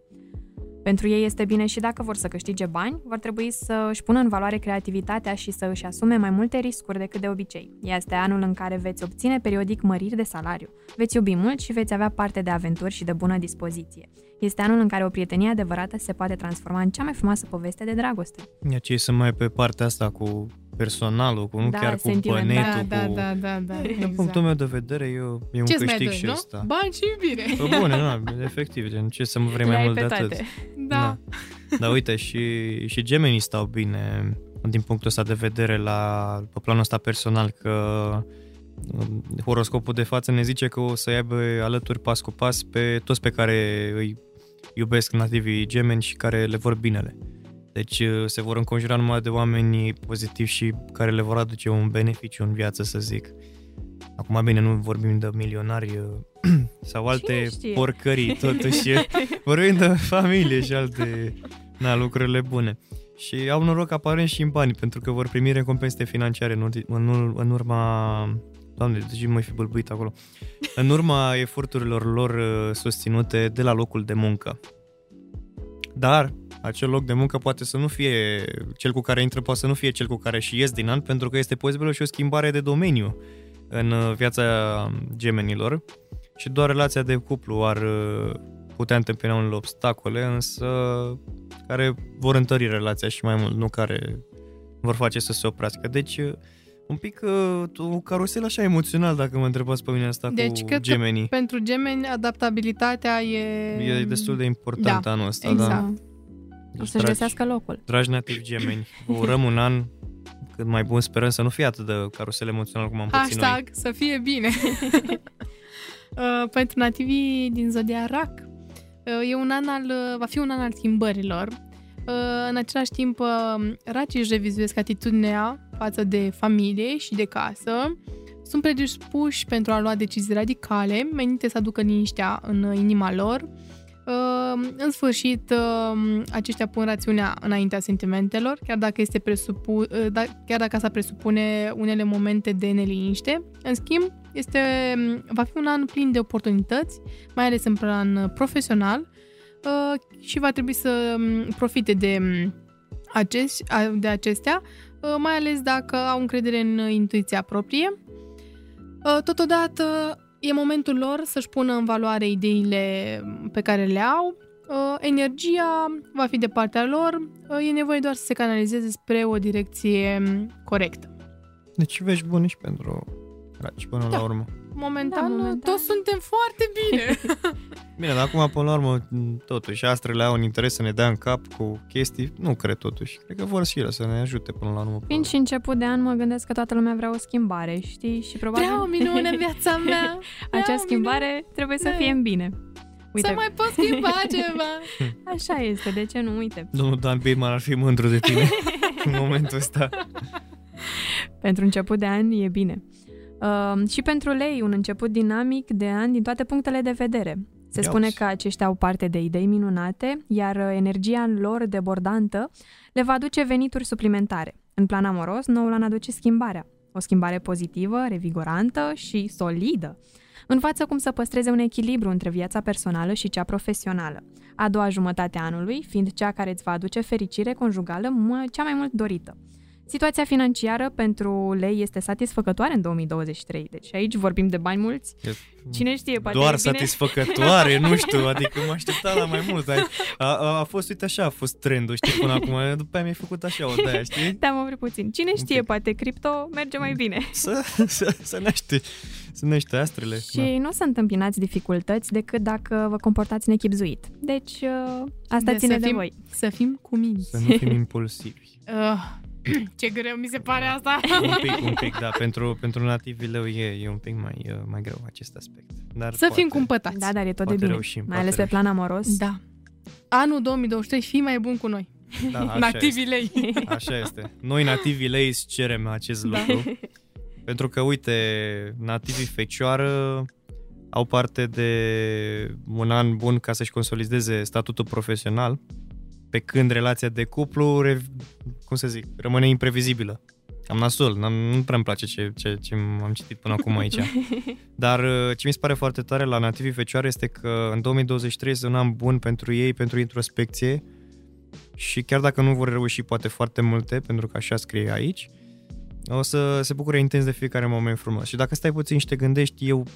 Pentru ei este bine și dacă vor să câștige bani, vor trebui să își pună în valoare creativitatea și să își asume mai multe riscuri decât de obicei. Este anul în care veți obține periodic măriri de salariu, veți iubi mult și veți avea parte de aventuri și de bună dispoziție. Este anul în care o prietenie adevărată se poate transforma în cea mai frumoasă poveste de dragoste. Cei sunt mai pe partea asta cu personalul, cu nu Da, chiar cu sentimental. bănetul, Da, cu... da, da, da, da. Din Exact. punctul meu de vedere, eu, e un Ce-ți mai câștig doi, și nu? ăsta. Bani și iubire. Pă bune, nu, [LAUGHS] efectiv, gen, ce să mă vrei mai Le ai mult pe de atât. toate. Da. Dar uite, și, și gemenii stau bine din punctul ăsta de vedere la, pe planul ăsta personal, că um, horoscopul de față ne zice că o să aibă alături pas cu pas pe toți pe care îi iubesc nativii gemeni și care le vor binele. Deci uh, se vor înconjura numai de oameni pozitivi și care le vor aduce un beneficiu în viață, să zic. Acum, bine, nu vorbim de milionari uh, [CLEARS THROAT] sau alte știe? porcării, totuși [LAUGHS] vorbim de familie și alte na, lucrurile bune. Și au noroc aparent și în bani, pentru că vor primi recompense financiare în, ur- în, ur- în urma... Doamne, deci mă fi bâlbuit acolo. În urma eforturilor lor uh, susținute de la locul de muncă. Dar acel loc de muncă poate să nu fie cel cu care intră, poate să nu fie cel cu care și ies din an, pentru că este posibilă și o schimbare de domeniu în uh, viața gemenilor și doar relația de cuplu ar uh, putea întâmpina unele obstacole, însă care vor întări relația și mai mult, nu care vor face să se oprească. Deci, uh, un pic uh, o carusel așa emoțional, dacă mă întrebați pe mine asta Deci, cu cred că gemenii. Pentru gemeni, adaptabilitatea e... E destul de important Da, anul ăsta, exact. da. O Deci, să-și dragi- găsească locul. Dragi nativi gemeni, vă [LAUGHS] urăm un an cât mai bun, sperăm să nu fie atât de carusel emoțional cum am pățit noi. Hashtag să fie bine. [LAUGHS] Uh, pentru nativii din zodia rac, uh, e un an al, uh, va fi un an al schimbărilor. Uh, În același timp, uh, racii își revizuiesc atitudinea față de familie și de casă. Sunt predispuși pentru a lua decizii radicale, menite să aducă liniștea în inima lor. Uh, În sfârșit, uh, aceștia pun rațiunea înaintea sentimentelor, chiar dacă, este presupu- uh, da- chiar dacă asta presupune unele momente de neliniște. În schimb, este, va fi un an plin de oportunități, mai ales în plan profesional uh, și va trebui să um, profite de, um, acest, a- de acestea, uh, mai ales dacă au încredere în intuiția proprie. Uh, Totodată, e momentul lor să-și pună în valoare ideile pe care le au, uh, energia va fi de partea lor, uh, e nevoie doar să se canalizeze spre o direcție um, corectă. Deci vești bune și pentru raci până Da. la urmă. Momentan, Da, momentan. toți suntem foarte bine. [LAUGHS] Bine, dar acum, până la urmă, totuși, astrele au un interes să ne dea în cap cu chestii. Nu cred, totuși. Cred că vor și ele să ne ajute până la urmă. Fiind și început de an, mă gândesc că toată lumea vrea o schimbare, știi? Și probabil Vreau o minune în [LAUGHS] viața mea. Vreau acea o schimbare trebuie să Da. fie în bine. Uite. Să mai pot schimba [LAUGHS] ceva. Așa este, de ce nu? Uite, Domnul Dan Birman ar fi mândru de tine în momentul ăsta. pentru început de an e bine. Uh, și pentru lei, un început dinamic de an din toate punctele de vedere. Se Ia spune uzi. că aceștia au parte de idei minunate, iar uh, energia lor debordantă le va aduce venituri suplimentare. În plan amoros, noul an aduce schimbarea. O schimbare pozitivă, revigorantă și solidă. Învață cum să păstreze un echilibru între viața personală și cea profesională. A doua jumătate a anului fiind cea care îți va aduce fericire conjugală mă- cea mai mult dorită. Situația financiară pentru lei este satisfăcătoare în 2023, deci aici vorbim de bani mulți. Cine știe, poate Doar e bine. satisfăcătoare, [LAUGHS] nu știu, adică mă așteptam la mai mult. A, a, a fost, uite așa, a fost trendul, știi, până acum. După aia mi-ai făcut așa o de știi? Da, mă vrei puțin. Cine Un știe, pic. poate cripto merge mai bine. [LAUGHS] Să, să, să naște, să naște astrele. Și nu o să întâmpinați dificultăți decât dacă vă comportați nechipzuit. Deci, uh, asta De ține să de fim- voi. Să fim cu minți. Să nu fim impulsivi. [LAUGHS] Uh, [COUGHS] ce greu mi se pare asta. Un pic, un pic, [LAUGHS] da. Pentru, pentru nativii leu e, e un pic mai, uh, mai greu acest aspect. Dar Să fim poate- cumpătați. Da, dar e tot de Poate bine. reușim, mai poate ales pe reușim. plan amoros. Da. Anul 2023, fii mai bun cu noi. Da, așa [LAUGHS] Nativii este. lei. Așa este. Noi nativii lei îți cerem acest Da. lucru. Pentru că, uite, nativii fecioară au parte de un an bun ca să-și consolideze statutul profesional, pe când relația de cuplu, re- cum să zic, rămâne imprevizibilă. Cam nasol, n-am, nu prea îmi place ce, ce, ce am citit până acum aici. [LAUGHS] Dar uh, ce mi se pare foarte tare la nativii fecioare este că în 2023 este un an bun pentru ei, pentru introspecție și chiar dacă nu vor reuși poate foarte multe, pentru că așa scrie aici, o să se bucure intens de fiecare moment frumos. Și dacă stai puțin și te gândești, eu,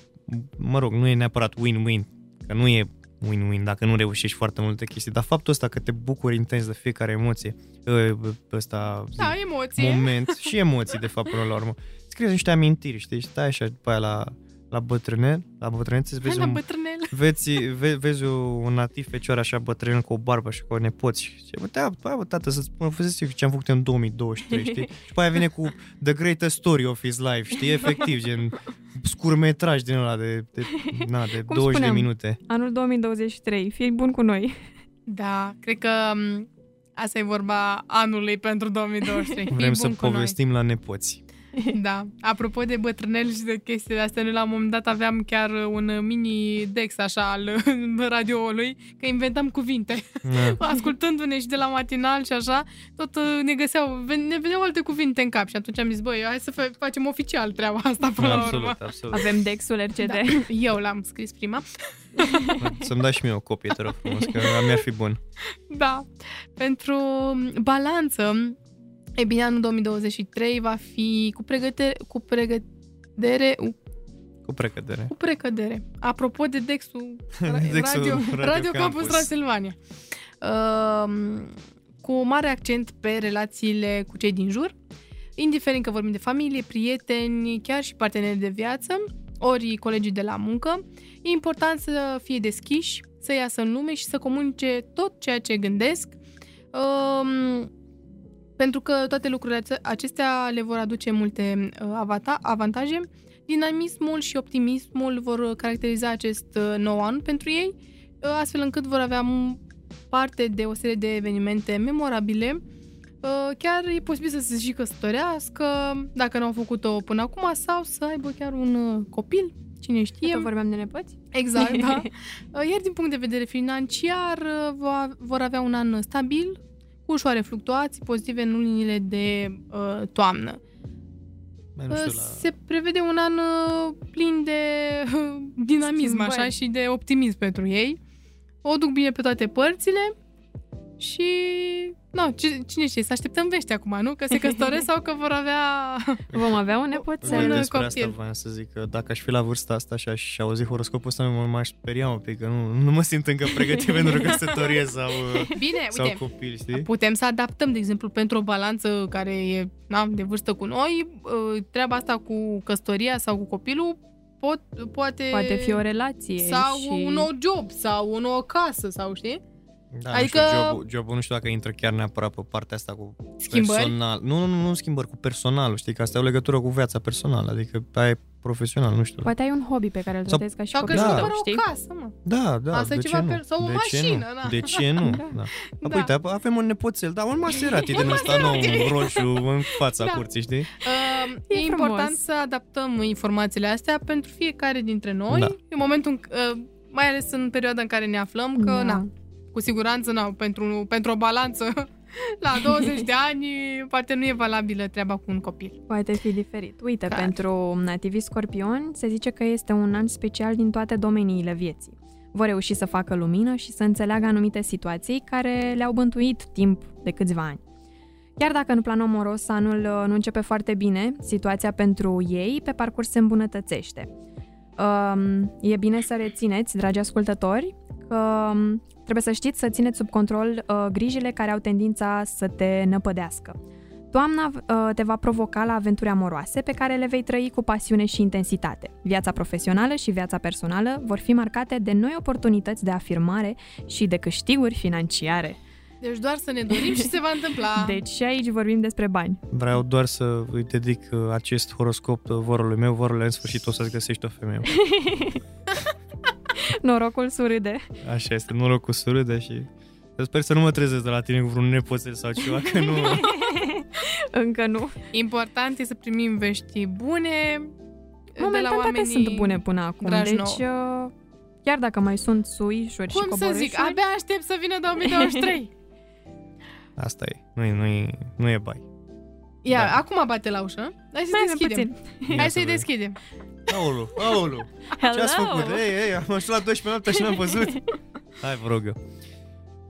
mă rog, nu e neapărat win-win, că nu e win-win dacă nu reușești foarte multe chestii, dar faptul ăsta că te bucuri intens de fiecare emoție, ă, ăsta, Da, emoție. moment și emoții, de fapt, până la urmă. Scrie niște amintiri, știi, stai așa după aia la, la bătrânel, la bătrânețe, îți Hai vezi la un, bătrânel. [LAUGHS] vezi, ve, vezi un nativ fecioar așa bătrân cu o barbă și cu o nepoți și zice, bă, da, bă, bă, tată, să-ți spun, fă ce am făcut în 2023, știi? [LAUGHS] și după aia vine cu The Greatest Story of His Life, știi? Efectiv, gen scurmetraj din ăla de, de, na, de Cum 20 spuneam, de minute. Anul 2023, fii bun cu noi. Da, cred că m, asta e vorba anului pentru 2023. Fii Vrem să bun cu noi. povestim la nepoți. [LAUGHS] Da. Apropo de bătrâneli și de chestiile astea, noi la un moment dat aveam chiar un mini dex așa al [LAUGHS] radioului, că inventam cuvinte. Da. [LAUGHS] Ascultându-ne și de la matinal și așa, tot uh, ne găseau, ven- ne veneau alte cuvinte în cap și atunci am zis, băi, hai să fa- facem oficial treaba asta până la urmă. Absolut, absolut. Avem Dexul RCD. Da. Eu l-am scris prima. Să-mi dai și mie o copie, te rog frumos, că mi-ar fi bun. Da. Pentru balanță, e bine, anul 2023 va fi cu pregătere, cu pregătere, Cu precădere. cu precădere. Apropo de Dexul, ra- [LAUGHS] Dexul Radio, Radio Radio Campus Campus. Transilvania. Um, cu mare accent pe relațiile cu cei din jur, indiferent că vorbim de familie, prieteni, chiar și parteneri de viață, ori colegii de la muncă, e important să fie deschiși, să iasă în lume și să comunice tot ceea ce gândesc, um, pentru că toate lucrurile ace- acestea le vor aduce multe uh, avata- avantaje. Dinamismul și optimismul vor caracteriza acest uh, nou an pentru ei, uh, astfel încât vor avea m- parte de o serie de evenimente memorabile. Uh, Chiar e posibil să se și căsătorească, dacă nu au făcut-o până acum, sau să aibă chiar un uh, copil, cine știe. Tot vorbeam de nepoți? Exact, da. [LAUGHS] Uh, Iar din punct de vedere financiar, uh, va- vor avea un an stabil, cu ușoare fluctuații pozitive în lunile de uh, toamnă. Mai nu știu, Uh, la... Se prevede un an uh, plin de uh, dinamism Schimbări. așa și de optimism pentru ei. O duc bine pe toate părțile și... No, ci- cine știe, să așteptăm vești acum, nu? Că se căsătoresc sau că vor avea... [LAUGHS] Vom avea un un nepoțel. Uite, despre asta copil. voiam să zic că dacă aș fi la vârsta asta și aș auzi horoscopul ăsta, mă m-aș speria un pic, că nu, nu mă simt încă pregătit [LAUGHS] pentru căsătorie sau, uh, Bine, sau uite, copil, știi? Putem să adaptăm, de exemplu, pentru o balanță care e na, de vârstă cu noi, uh, treaba asta cu căsătoria sau cu copilul pot, poate, Poate fi o relație sau și... un nou job sau o nouă casă sau știi? Da, Adică- nu știu, jobul, jobul, nu știu dacă intră chiar neapărat pe partea asta cu Schimbări? personal. Nu, nu, nu, nu schimbări, cu personalul, știi, că asta e o legătură cu viața personală, adică aia e profesional, nu știu. Poate ai un hobby pe care îl Sau- tratezi ca și Sau că copilul își Da. tău, cumpără știi? o casă, mă. Da, da, Asta e de ceva ce nu? per- sau o de mașină, ce nu? da. De ce nu? [LAUGHS] Da. Da. Da. Da. Uite, avem un nepoțel, da, un [LAUGHS] Maserati din ăsta nou, un [LAUGHS] roșu în fața Da. curții, știi? Uh, E e, frumos. important să adaptăm informațiile astea pentru fiecare dintre noi, Da. în momentul, în, uh, mai ales în perioada în care ne aflăm, că Da. na, cu siguranță na, pentru, pentru o balanță [LAUGHS] la 20 de ani, poate nu e valabilă treaba cu un copil. Poate fi diferit. Uite, Clar. pentru nativii scorpioni se zice că este un an special din toate domeniile vieții. Vor reuși să facă lumină și să înțeleagă anumite situații care le-au bântuit timp de câțiva ani. Chiar dacă în plan amoros anul uh, nu începe foarte bine, situația pentru ei pe parcurs se îmbunătățește. Um, e bine să rețineți, dragi ascultători, că um, trebuie să știți să țineți sub control uh, grijile care au tendința să te năpădească. Toamna uh, te va provoca la aventuri amoroase pe care le vei trăi cu pasiune și intensitate. Viața profesională și viața personală vor fi marcate de noi oportunități de afirmare și de câștiguri financiare. Deci doar să ne dorim și se va întâmpla. [LAUGHS] Deci și aici vorbim despre bani. Vreau doar să îi dedic uh, acest horoscop uh, vorului meu, vorule, în sfârșit o să-ți găsești o femeie. [LAUGHS] Norocul surâde. Așa este, norocul să râde și Sper să nu mă trezesc de la tine cu vreun nepoțel sau ceva, că nu... [LAUGHS] Încă nu. Important e să primim vești bune de la Momentan toate oamenii... sunt bune până acum, dragi deci uh, chiar dacă mai sunt suișuri și Cum să coborâșuri, zic, abia aștept să vină 2023. [LAUGHS] Asta e, nu e, nu e, nu e bai. Ia, Da. acum bate la ușă. Hai să mai avem deschidem. puțin. Ia Hai să să-i vedem. Deschidem. Aolu, aolu, ce ați făcut? Ei, ei, am ajuns la 12 noaptea și n-am văzut. Hai, vă rog eu.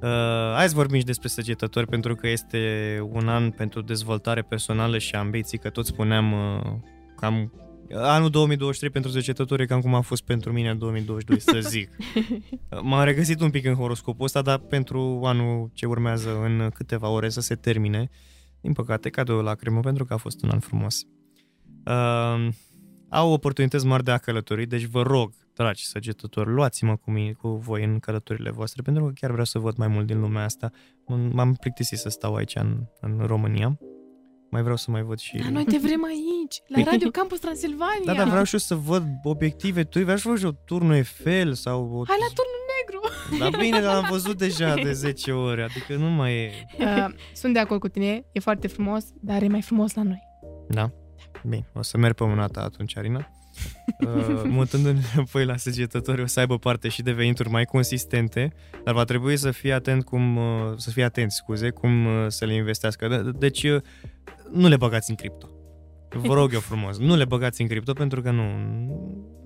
Uh, hai să vorbim și despre săgetători pentru că este un an pentru dezvoltare personală și ambiții, că tot spuneam uh, cam anul 2023 pentru săgetători e cam cum a fost pentru mine în 2022, să zic. [LAUGHS] M-am regăsit un pic în horoscopul ăsta, dar pentru anul ce urmează în câteva ore să se termine, din păcate, cadou la cremă pentru că a fost un an frumos. Uh, au oportunități mari de a călători, deci vă rog, dragi săgetători, luați-mă cu, mine, cu voi în călătorile voastre, pentru că chiar vreau să văd mai mult din lumea asta. M- M-am plictisit să stau aici în, în România. Mai vreau să mai văd și... Dar noi te vrem aici, la Radio [LAUGHS] Campus Transilvania. Da, dar vreau și eu să văd obiective. Tu vreau să văd și o turnul Eiffel sau... O... Hai la turnul negru. Da, bine, dar am văzut [LAUGHS] deja de 10 ori, adică nu mai e... Uh, sunt de acord cu tine, e foarte frumos, dar e mai frumos la noi. Da? Bine, o să merg pe mâna ta atunci, Arina. [LAUGHS] Uh, mutându-ne apoi la săgetători, o să aibă parte și de venituri mai consistente, dar va trebui să fie atent cum, uh, să fie atent, scuze, cum uh, să le investească. De- Deci, uh, nu le băgați în cripto. Vă rog eu frumos, nu le băgați în cripto pentru că nu...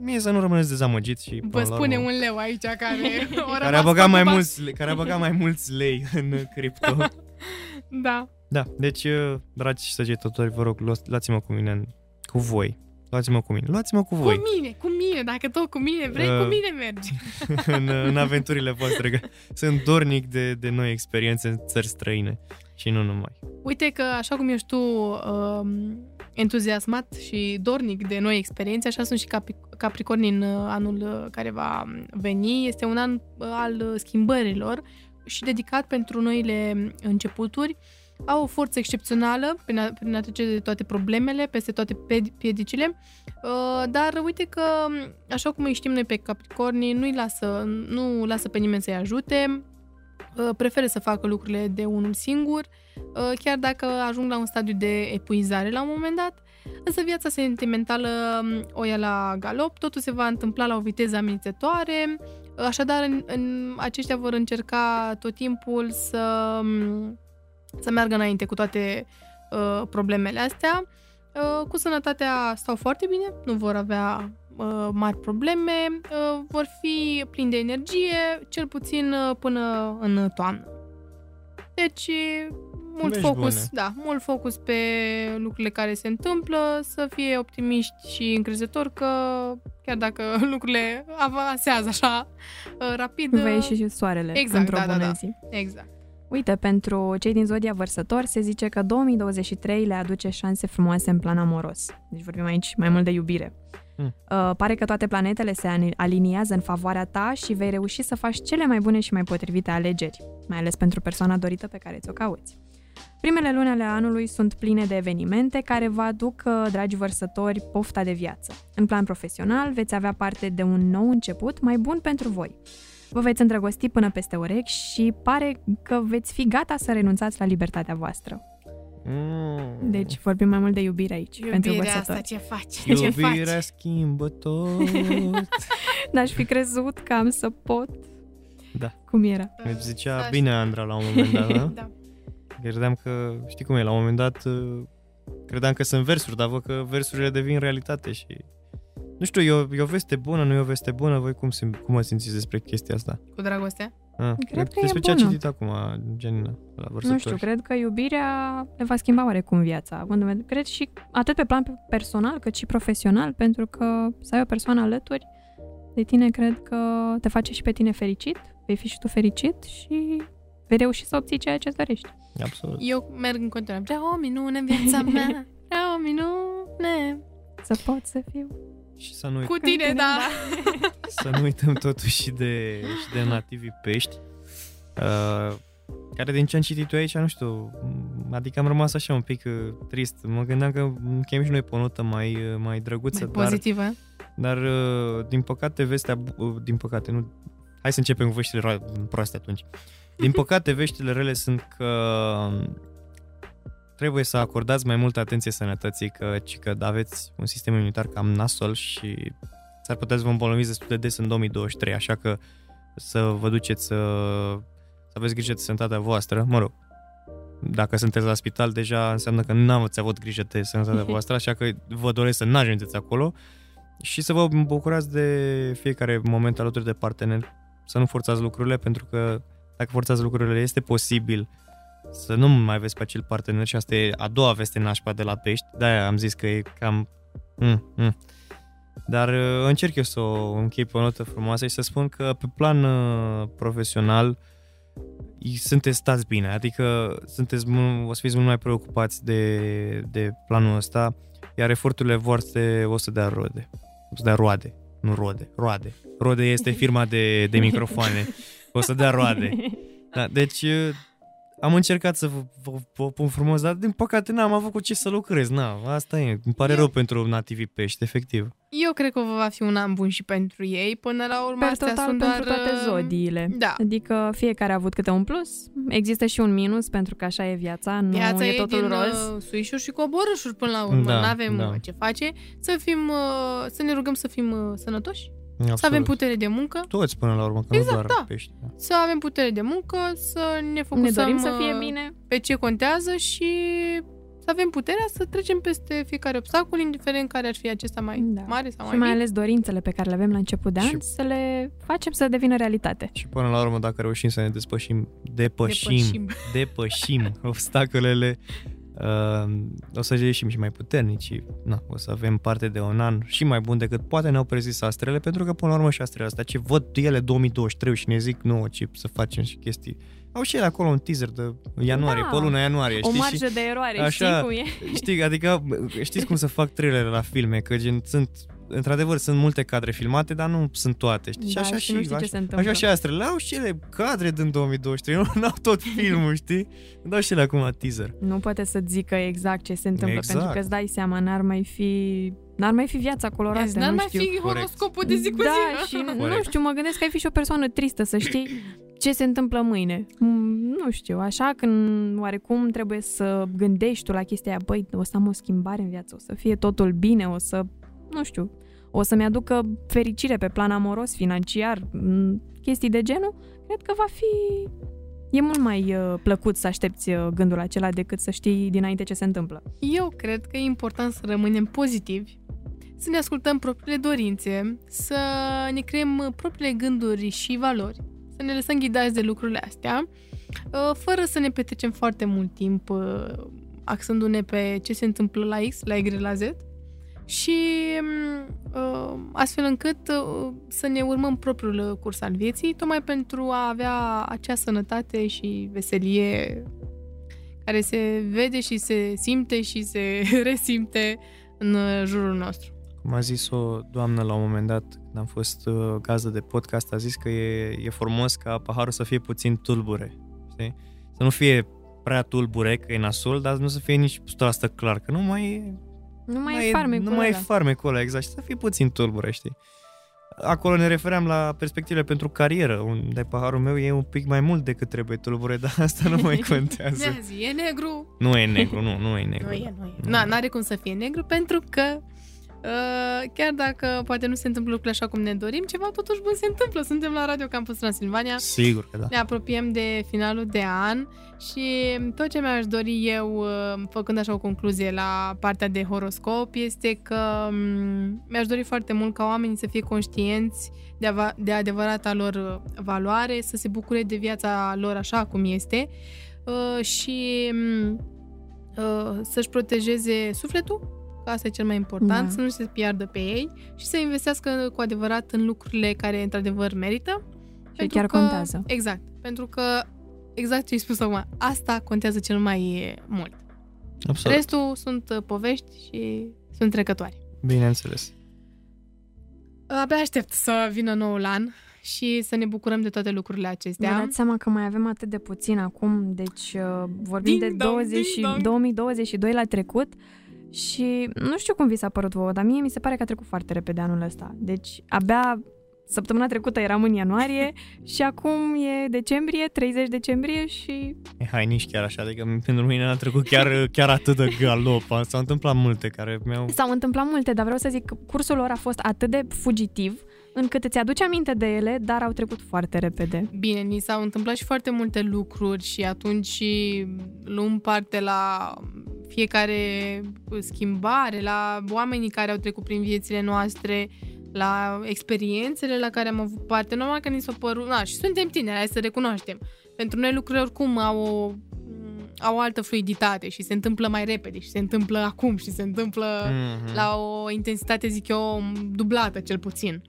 Mie să nu rămâneți dezamăgiți și... Vă până la spune urmă- un leu aici care, [LAUGHS] o care a băgat mai mulți, le- care a băgat mai mulți lei în cripto. [LAUGHS] Da. Da, deci, uh, dragi săgetători, vă rog, luați- luați-mă cu mine, în- cu voi. Luați-mă cu mine. Luați-mă cu voi Cu mine, cu mine, dacă tot cu mine vrei, Uh, cu mine mergi. [LAUGHS] în, în aventurile voastre, că sunt dornic de, de noi experiențe în țări străine și nu numai. Uite că așa cum ești tu um, entuziasmat și dornic de noi experiențe, așa sunt și Capri- Capricorni în uh, anul uh, care va veni. Este un an uh, al uh, schimbărilor și dedicat pentru noile începuturi. Au o forță excepțională prin a, prin a trece de toate problemele, peste toate ped- piedicile, uh, dar uite că, așa cum îi știm noi pe Capricorni, nu-i lasă, nu lasă pe nimeni să-i ajute, uh, preferă să facă lucrurile de unul singur, uh, chiar dacă ajung la un stadiu de epuizare la un moment dat, însă viața sentimentală um, o ia la galop, totul se va întâmpla la o viteză amenințătoare, așadar în, în, aceștia vor încerca tot timpul să, um, să meargă înainte cu toate uh, problemele astea. Uh, cu sănătatea stau foarte bine, nu vor avea uh, mari probleme, uh, vor fi plini de energie, cel puțin uh, până în toamnă. Deci, mult Vești focus, bune. da, mult focus pe lucrurile care se întâmplă, să fie optimiști și încrezători că chiar dacă [LAUGHS] lucrurile avansează așa uh, rapid, Va uh, ieși și soarele Exact, într-o da, da, bună da. zi. exact. Uite, pentru cei din zodia vărsător se zice că 2023 le aduce șanse frumoase în plan amoros. Deci vorbim aici mai mult de iubire. Hmm. Uh, pare că toate planetele se ani- aliniază în favoarea ta și vei reuși să faci cele mai bune și mai potrivite alegeri, mai ales pentru persoana dorită pe care ți-o cauți. Primele luni ale anului sunt pline de evenimente care vă aduc, uh, dragi vărsători, pofta de viață. În plan profesional, veți avea parte de un nou început mai bun pentru voi. Vă veți îndrăgosti până peste urechi și pare că veți fi gata să renunțați la libertatea voastră. Mm. Deci vorbim mai mult de iubire aici, pentru Iubirea asta vărsători. ce faci? Ce Iubirea faci? schimbă tot. [LAUGHS] N-aș fi crezut că am să pot. Da. Cum era? Îți zicea Da, bine Andra la un moment dat, [LAUGHS] da? da. Credeam că, știi cum e, la un moment dat uh, credeam că sunt versuri, dar văd că versurile devin realitate și... Nu știu, e o, e o veste bună, nu e o veste bună? Voi cum, sim, cum mă simțiți despre chestia asta? Cu dragostea? Ah, Cred că e despre ce a bună. citit acum Gianina la vărsători. Nu știu, cred că iubirea le va schimba oarecum viața. având în vedere- Cred și atât pe plan personal cât și profesional, pentru că să ai o persoană alături de tine, cred că te face și pe tine fericit, vei fi și tu fericit și vei reuși să obții ceea ce îți dorești. Absolut. Eu merg în continuare. Vreau o minune în viața [LAUGHS] mea. Vreau o minune. Să pot să fiu. Și să nu, uit- Cu tine, da. [LAUGHS] să nu uităm totuși și de, și de nativii pești, uh, care din ce am citit eu aici, nu știu, m- adică am rămas așa un pic uh, trist. Mă gândeam că chem și noi pe o notă mai, uh, mai drăguță, Mai dar, pozitivă. dar uh, din păcate vestea, bu- uh, din păcate, nu, hai să începem cu veștile ro- proaste atunci. Din [LAUGHS] păcate, veștile rele sunt că trebuie să acordați mai multă atenție sănătății, că, ci că aveți un sistem imunitar cam nasol și s-ar putea să vă îmbolnăviți destul de des în 2023, așa că să vă duceți să, să aveți grijă de sănătatea voastră, mă rog, dacă sunteți la spital, deja înseamnă că nu ați avut grijă de sănătatea [LAUGHS] voastră, așa că vă doresc să n-ajungeți acolo și să vă bucurați de fiecare moment alături de partener, să nu forțați lucrurile, pentru că dacă forțați lucrurile, este posibil să nu mai aveți pe acel partener și asta e a doua veste nașpa de la pești, de-aia am zis că e cam... Mm, mm. Dar uh, încerc eu să o închei pe o notă frumoasă și să spun că pe plan uh, profesional sunteți stați bine, adică sunteți, o să fiți mult mai preocupați de, de planul ăsta, iar eforturile voastre o să dea rode. O să dea roade, nu rode, roade. Rode este firma de, de microfoane. [LAUGHS] O să dea roade. Da, deci uh, am încercat să vă, vă, vă pun frumos, dar din păcate n-am avut cu ce să lucrez. Na, asta e. Îmi pare Eu... rău pentru nativii pești, efectiv. Eu cred că va fi un an bun și pentru ei. Până la urmă, Pe astea total sunt pentru doar... toate uh, zodiile. Da. Adică fiecare a avut câte un plus. Există și un minus, pentru că așa e viața, nu Viața e e totul din roz. uh, suișuri și coborâșuri până la urmă. Da, Nu avem da. ce face. Să fim, uh, să ne rugăm să fim uh, sănătoși, Absolut. să avem putere de muncă, Toți până la urmă, că Exact, nu doar da. pești. Da. să avem putere de muncă, să ne Ne focusăm dorim să fie uh, bine. pe ce contează și să avem puterea să trecem peste fiecare obstacol, indiferent care ar fi acesta mai Da. mare sau Și mai mai mic. ales dorințele pe care le avem la început de an, Și- să le facem să devină realitate. Și până la urmă, dacă reușim să ne despășim, depășim, Depășim. depășim [LAUGHS] obstacolele, uh, o să ieșim și mai puternici și na, o să avem parte de un an și mai bun decât poate ne-au prezis astrele, pentru că până la urmă și astrele astea, ce văd ele 2023 și ne zic nouă ce să facem și chestii. Au și ele acolo un teaser de ianuarie, Da. pe luna ianuarie, O știi? marjă și, de eroare, așa, știi cum e? știi, adică știți cum să fac trailere la filme, că gen sunt într-adevăr sunt multe cadre filmate, dar nu sunt toate, știi? și Da, așa și nu știi ce așa, se întâmplă. Așa și astrele, au și ele cadre din 2023, [LAUGHS] nu au tot [LAUGHS] filmul, știi? Dau și ele acum teaser. Nu poate să zică exact ce se întâmplă, Exact. pentru că îți dai seama, n-ar mai fi... N-ar mai fi viața colorată, Yes, n-ar nu mai știu. fi Corect. horoscopul de zi cu da, zi. și [LAUGHS] nu Corect. știu, mă gândesc că ai fi și o persoană tristă să știi [COUGHS] ce se întâmplă mâine. Mm, Nu știu, așa când oarecum trebuie să gândești tu la chestia aia, băi, o să am o schimbare în viață, o să fie totul bine, o să, nu știu, o să-mi aducă fericire pe plan amoros, financiar, mm, chestii de genul, cred că va fi... E mult mai uh, plăcut să aștepți uh, gândul acela decât să știi dinainte ce se întâmplă. Eu cred că e important să rămânem pozitivi, să ne ascultăm propriile dorințe, să ne creăm propriile gânduri și valori, să ne lăsăm ghidați de lucrurile astea, uh, fără să ne petrecem foarte mult timp uh, axându-ne pe ce se întâmplă la X, la Y, la Z și uh, astfel încât uh, să ne urmăm propriul curs al vieții, tocmai pentru a avea acea sănătate și veselie care se vede și se simte și se [LAUGHS] resimte în uh, jurul nostru. Cum a zis o doamnă la un moment dat, când am fost uh, gazdă de podcast, a zis că e, e frumos ca paharul să fie puțin tulbure, știi? Să nu fie prea tulbure, că e nasul, dar nu să fie nici 100% clar, că nu mai e Nu mai, e farmecul Nu mai e ăla. farmecul ăla, exact. Și să fie puțin tulbure, știi? Acolo ne refeream la perspectivele pentru carieră, unde paharul meu e un pic mai mult decât trebuie tulbure, [LAUGHS] dar asta nu mai contează. Ne zi, e negru. nu e negru, nu, nu e negru. Nu e, nu e. Na, n-are cum să fie negru pentru că uh, chiar dacă poate nu se întâmplă lucrurile așa cum ne dorim, ceva totuși bun se întâmplă. Suntem la Radio Campus Transilvania. Sigur că da. Ne apropiem de finalul de an și tot ce mi-aș dori eu, uh, făcând așa o concluzie la partea de horoscop, este că um, mi-aș dori foarte mult ca oamenii să fie conștienți de, ava- de adevărata lor uh, valoare, să se bucure de viața lor așa cum este uh, și um, uh, să-și protejeze sufletul, că asta e cel mai important, Da. să nu se piardă pe ei și să investească cu adevărat în lucrurile care într-adevăr merită. Și chiar că, contează. Exact. Pentru că, exact ce ai spus acum, asta contează cel mai mult. Absolut. Restul sunt uh, povești și sunt trecătoare. Bineînțeles. Abia aștept să vină noul an și să ne bucurăm de toate lucrurile Vă acestea. dați seama că mai avem atât de puțin acum, deci uh, vorbim Ding de dong, 20, ding dong. 2022 la trecut și nu știu cum vi s-a părut vouă, dar mie mi se pare că a trecut foarte repede anul ăsta. Deci abia Săptămâna trecută eram în ianuarie [LAUGHS] și acum e decembrie, 30 decembrie și... E, hai, nici chiar așa, adică pentru mine a trecut chiar, chiar atât de galop. S-au întâmplat multe care mi-au... S-au întâmplat multe, dar vreau să zic că cursul lor a fost atât de fugitiv încât îți aduce aminte de ele, dar au trecut foarte repede. Bine, ni s-au întâmplat și foarte multe lucruri și atunci luăm parte la fiecare schimbare, la oamenii care au trecut prin viețile noastre, la experiențele la care am avut parte. Normal că ni s-au părut... Na, și suntem tineri, hai să recunoaștem. Pentru noi lucrurile oricum au o au o altă fluiditate și se întâmplă mai repede și se întâmplă acum și se întâmplă mm-hmm. la o intensitate, zic eu, dublată cel puțin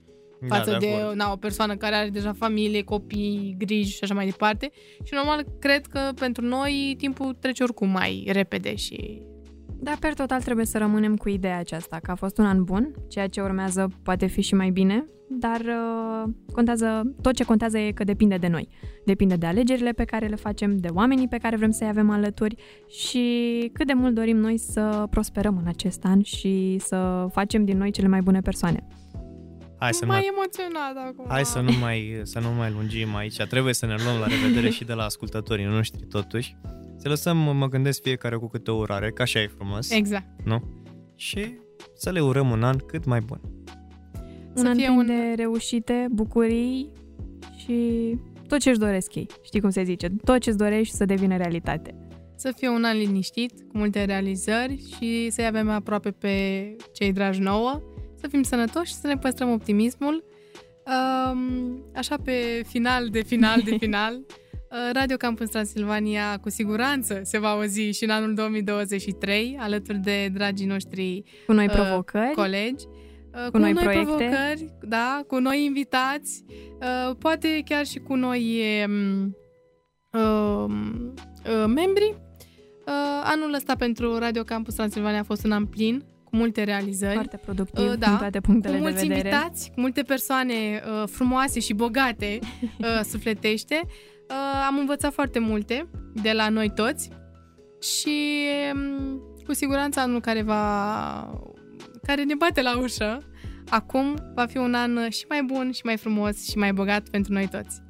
față da, de, de na, o persoană care are deja familie, copii, griji și așa mai departe. Și normal, cred că pentru noi timpul trece oricum mai repede și... Da, per total trebuie să rămânem cu ideea aceasta, că a fost un an bun, ceea ce urmează poate fi și mai bine, dar uh, contează, tot ce contează e că depinde de noi. Depinde de alegerile pe care le facem, de oamenii pe care vrem să-i avem alături și cât de mult dorim noi să prosperăm în acest an și să facem din noi cele mai bune persoane. Hai să mai emoționat acum. Hai să nu, mai, să nu mai lungim aici. Trebuie să ne luăm la revedere și de la ascultătorii noștri totuși. Să lăsăm, mă gândesc, fiecare cu câte o urare, că așa e frumos. Exact. Nu? Și să le urăm un an cât mai bun. Un să an fie un... de reușite, bucurii și tot ce își doresc ei. Știi cum se zice? Tot ce îți dorești să devină realitate. Să fie un an liniștit, cu multe realizări și să-i avem aproape pe cei dragi nouă să fim sănătoși și să ne păstrăm optimismul. Așa pe final de final de [LAUGHS] final, uh, Radio Campus Transilvania cu siguranță se va auzi și în anul 2023 alături de dragii noștri cu noi uh, provocări, colegi, uh, cu, cu noi, noi proiecte, provocări, da, cu noi invitați, poate chiar și cu noi uh, membri. Anul ăsta pentru Radio Campus Transilvania a fost un an plin multe realizări. Foarte productiv uh, da, din toate punctele cu mulți de vedere. invitați, cu multe persoane uh, frumoase și bogate uh, [LAUGHS] sufletește. Uh, am învățat foarte multe de la noi toți și um, cu siguranță anul care va care ne bate la ușă acum va fi un an și mai bun și mai frumos și mai bogat pentru noi toți.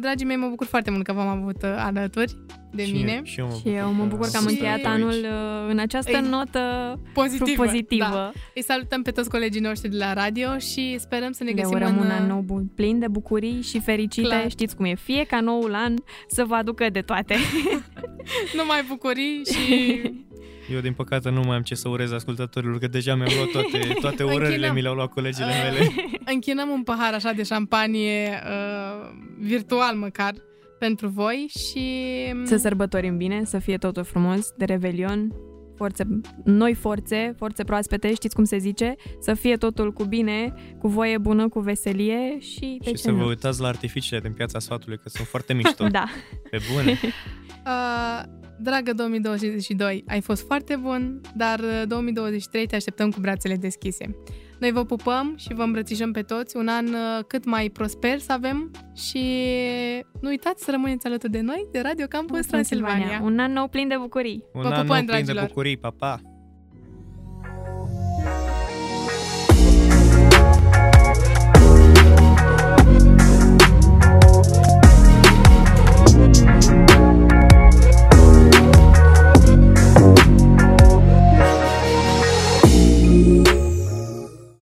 Dragii mei, mă bucur foarte mult că v-am avut uh, alături de și mine. Și eu, și eu mă bucur că am încheiat anul uh, în această Ei, notă pozitivă. pozitivă. Da. Îi salutăm pe toți colegii noștri de la radio și sperăm să ne Le găsim urăm în... un an uh, nou bun, plin de bucurii și fericite. Clar. Știți cum e, fie ca noul an să vă aducă de toate. [LAUGHS] Numai bucurii și [LAUGHS] Eu, din păcate, nu mai am ce să urez ascultătorilor, că deja mi-au luat toate, toate [LAUGHS] urările, mi le-au luat colegile uh, mele. Închinăm un pahar așa de șampanie uh, virtual măcar pentru voi și... Să sărbătorim bine, să fie totul frumos, de revelion, forțe, noi forțe, forțe proaspete, știți cum se zice, să fie totul cu bine, cu voie bună, cu veselie și... Și să nu? vă uitați la artificiile din piața sfatului, că sunt foarte mișto. [LAUGHS] da. Pe bune. [LAUGHS] Uh, dragă 2022, ai fost foarte bun, dar 2023 uh, te așteptăm cu brațele deschise. Noi vă pupăm și vă îmbrățișăm pe toți, un an uh, cât mai prosper să avem și nu uitați să rămâneți alături de noi, de Radio Campus Transilvania. Un an nou plin de bucurii. Un vă an pupăm, nou plin dragilor. de bucurii, pa, pa!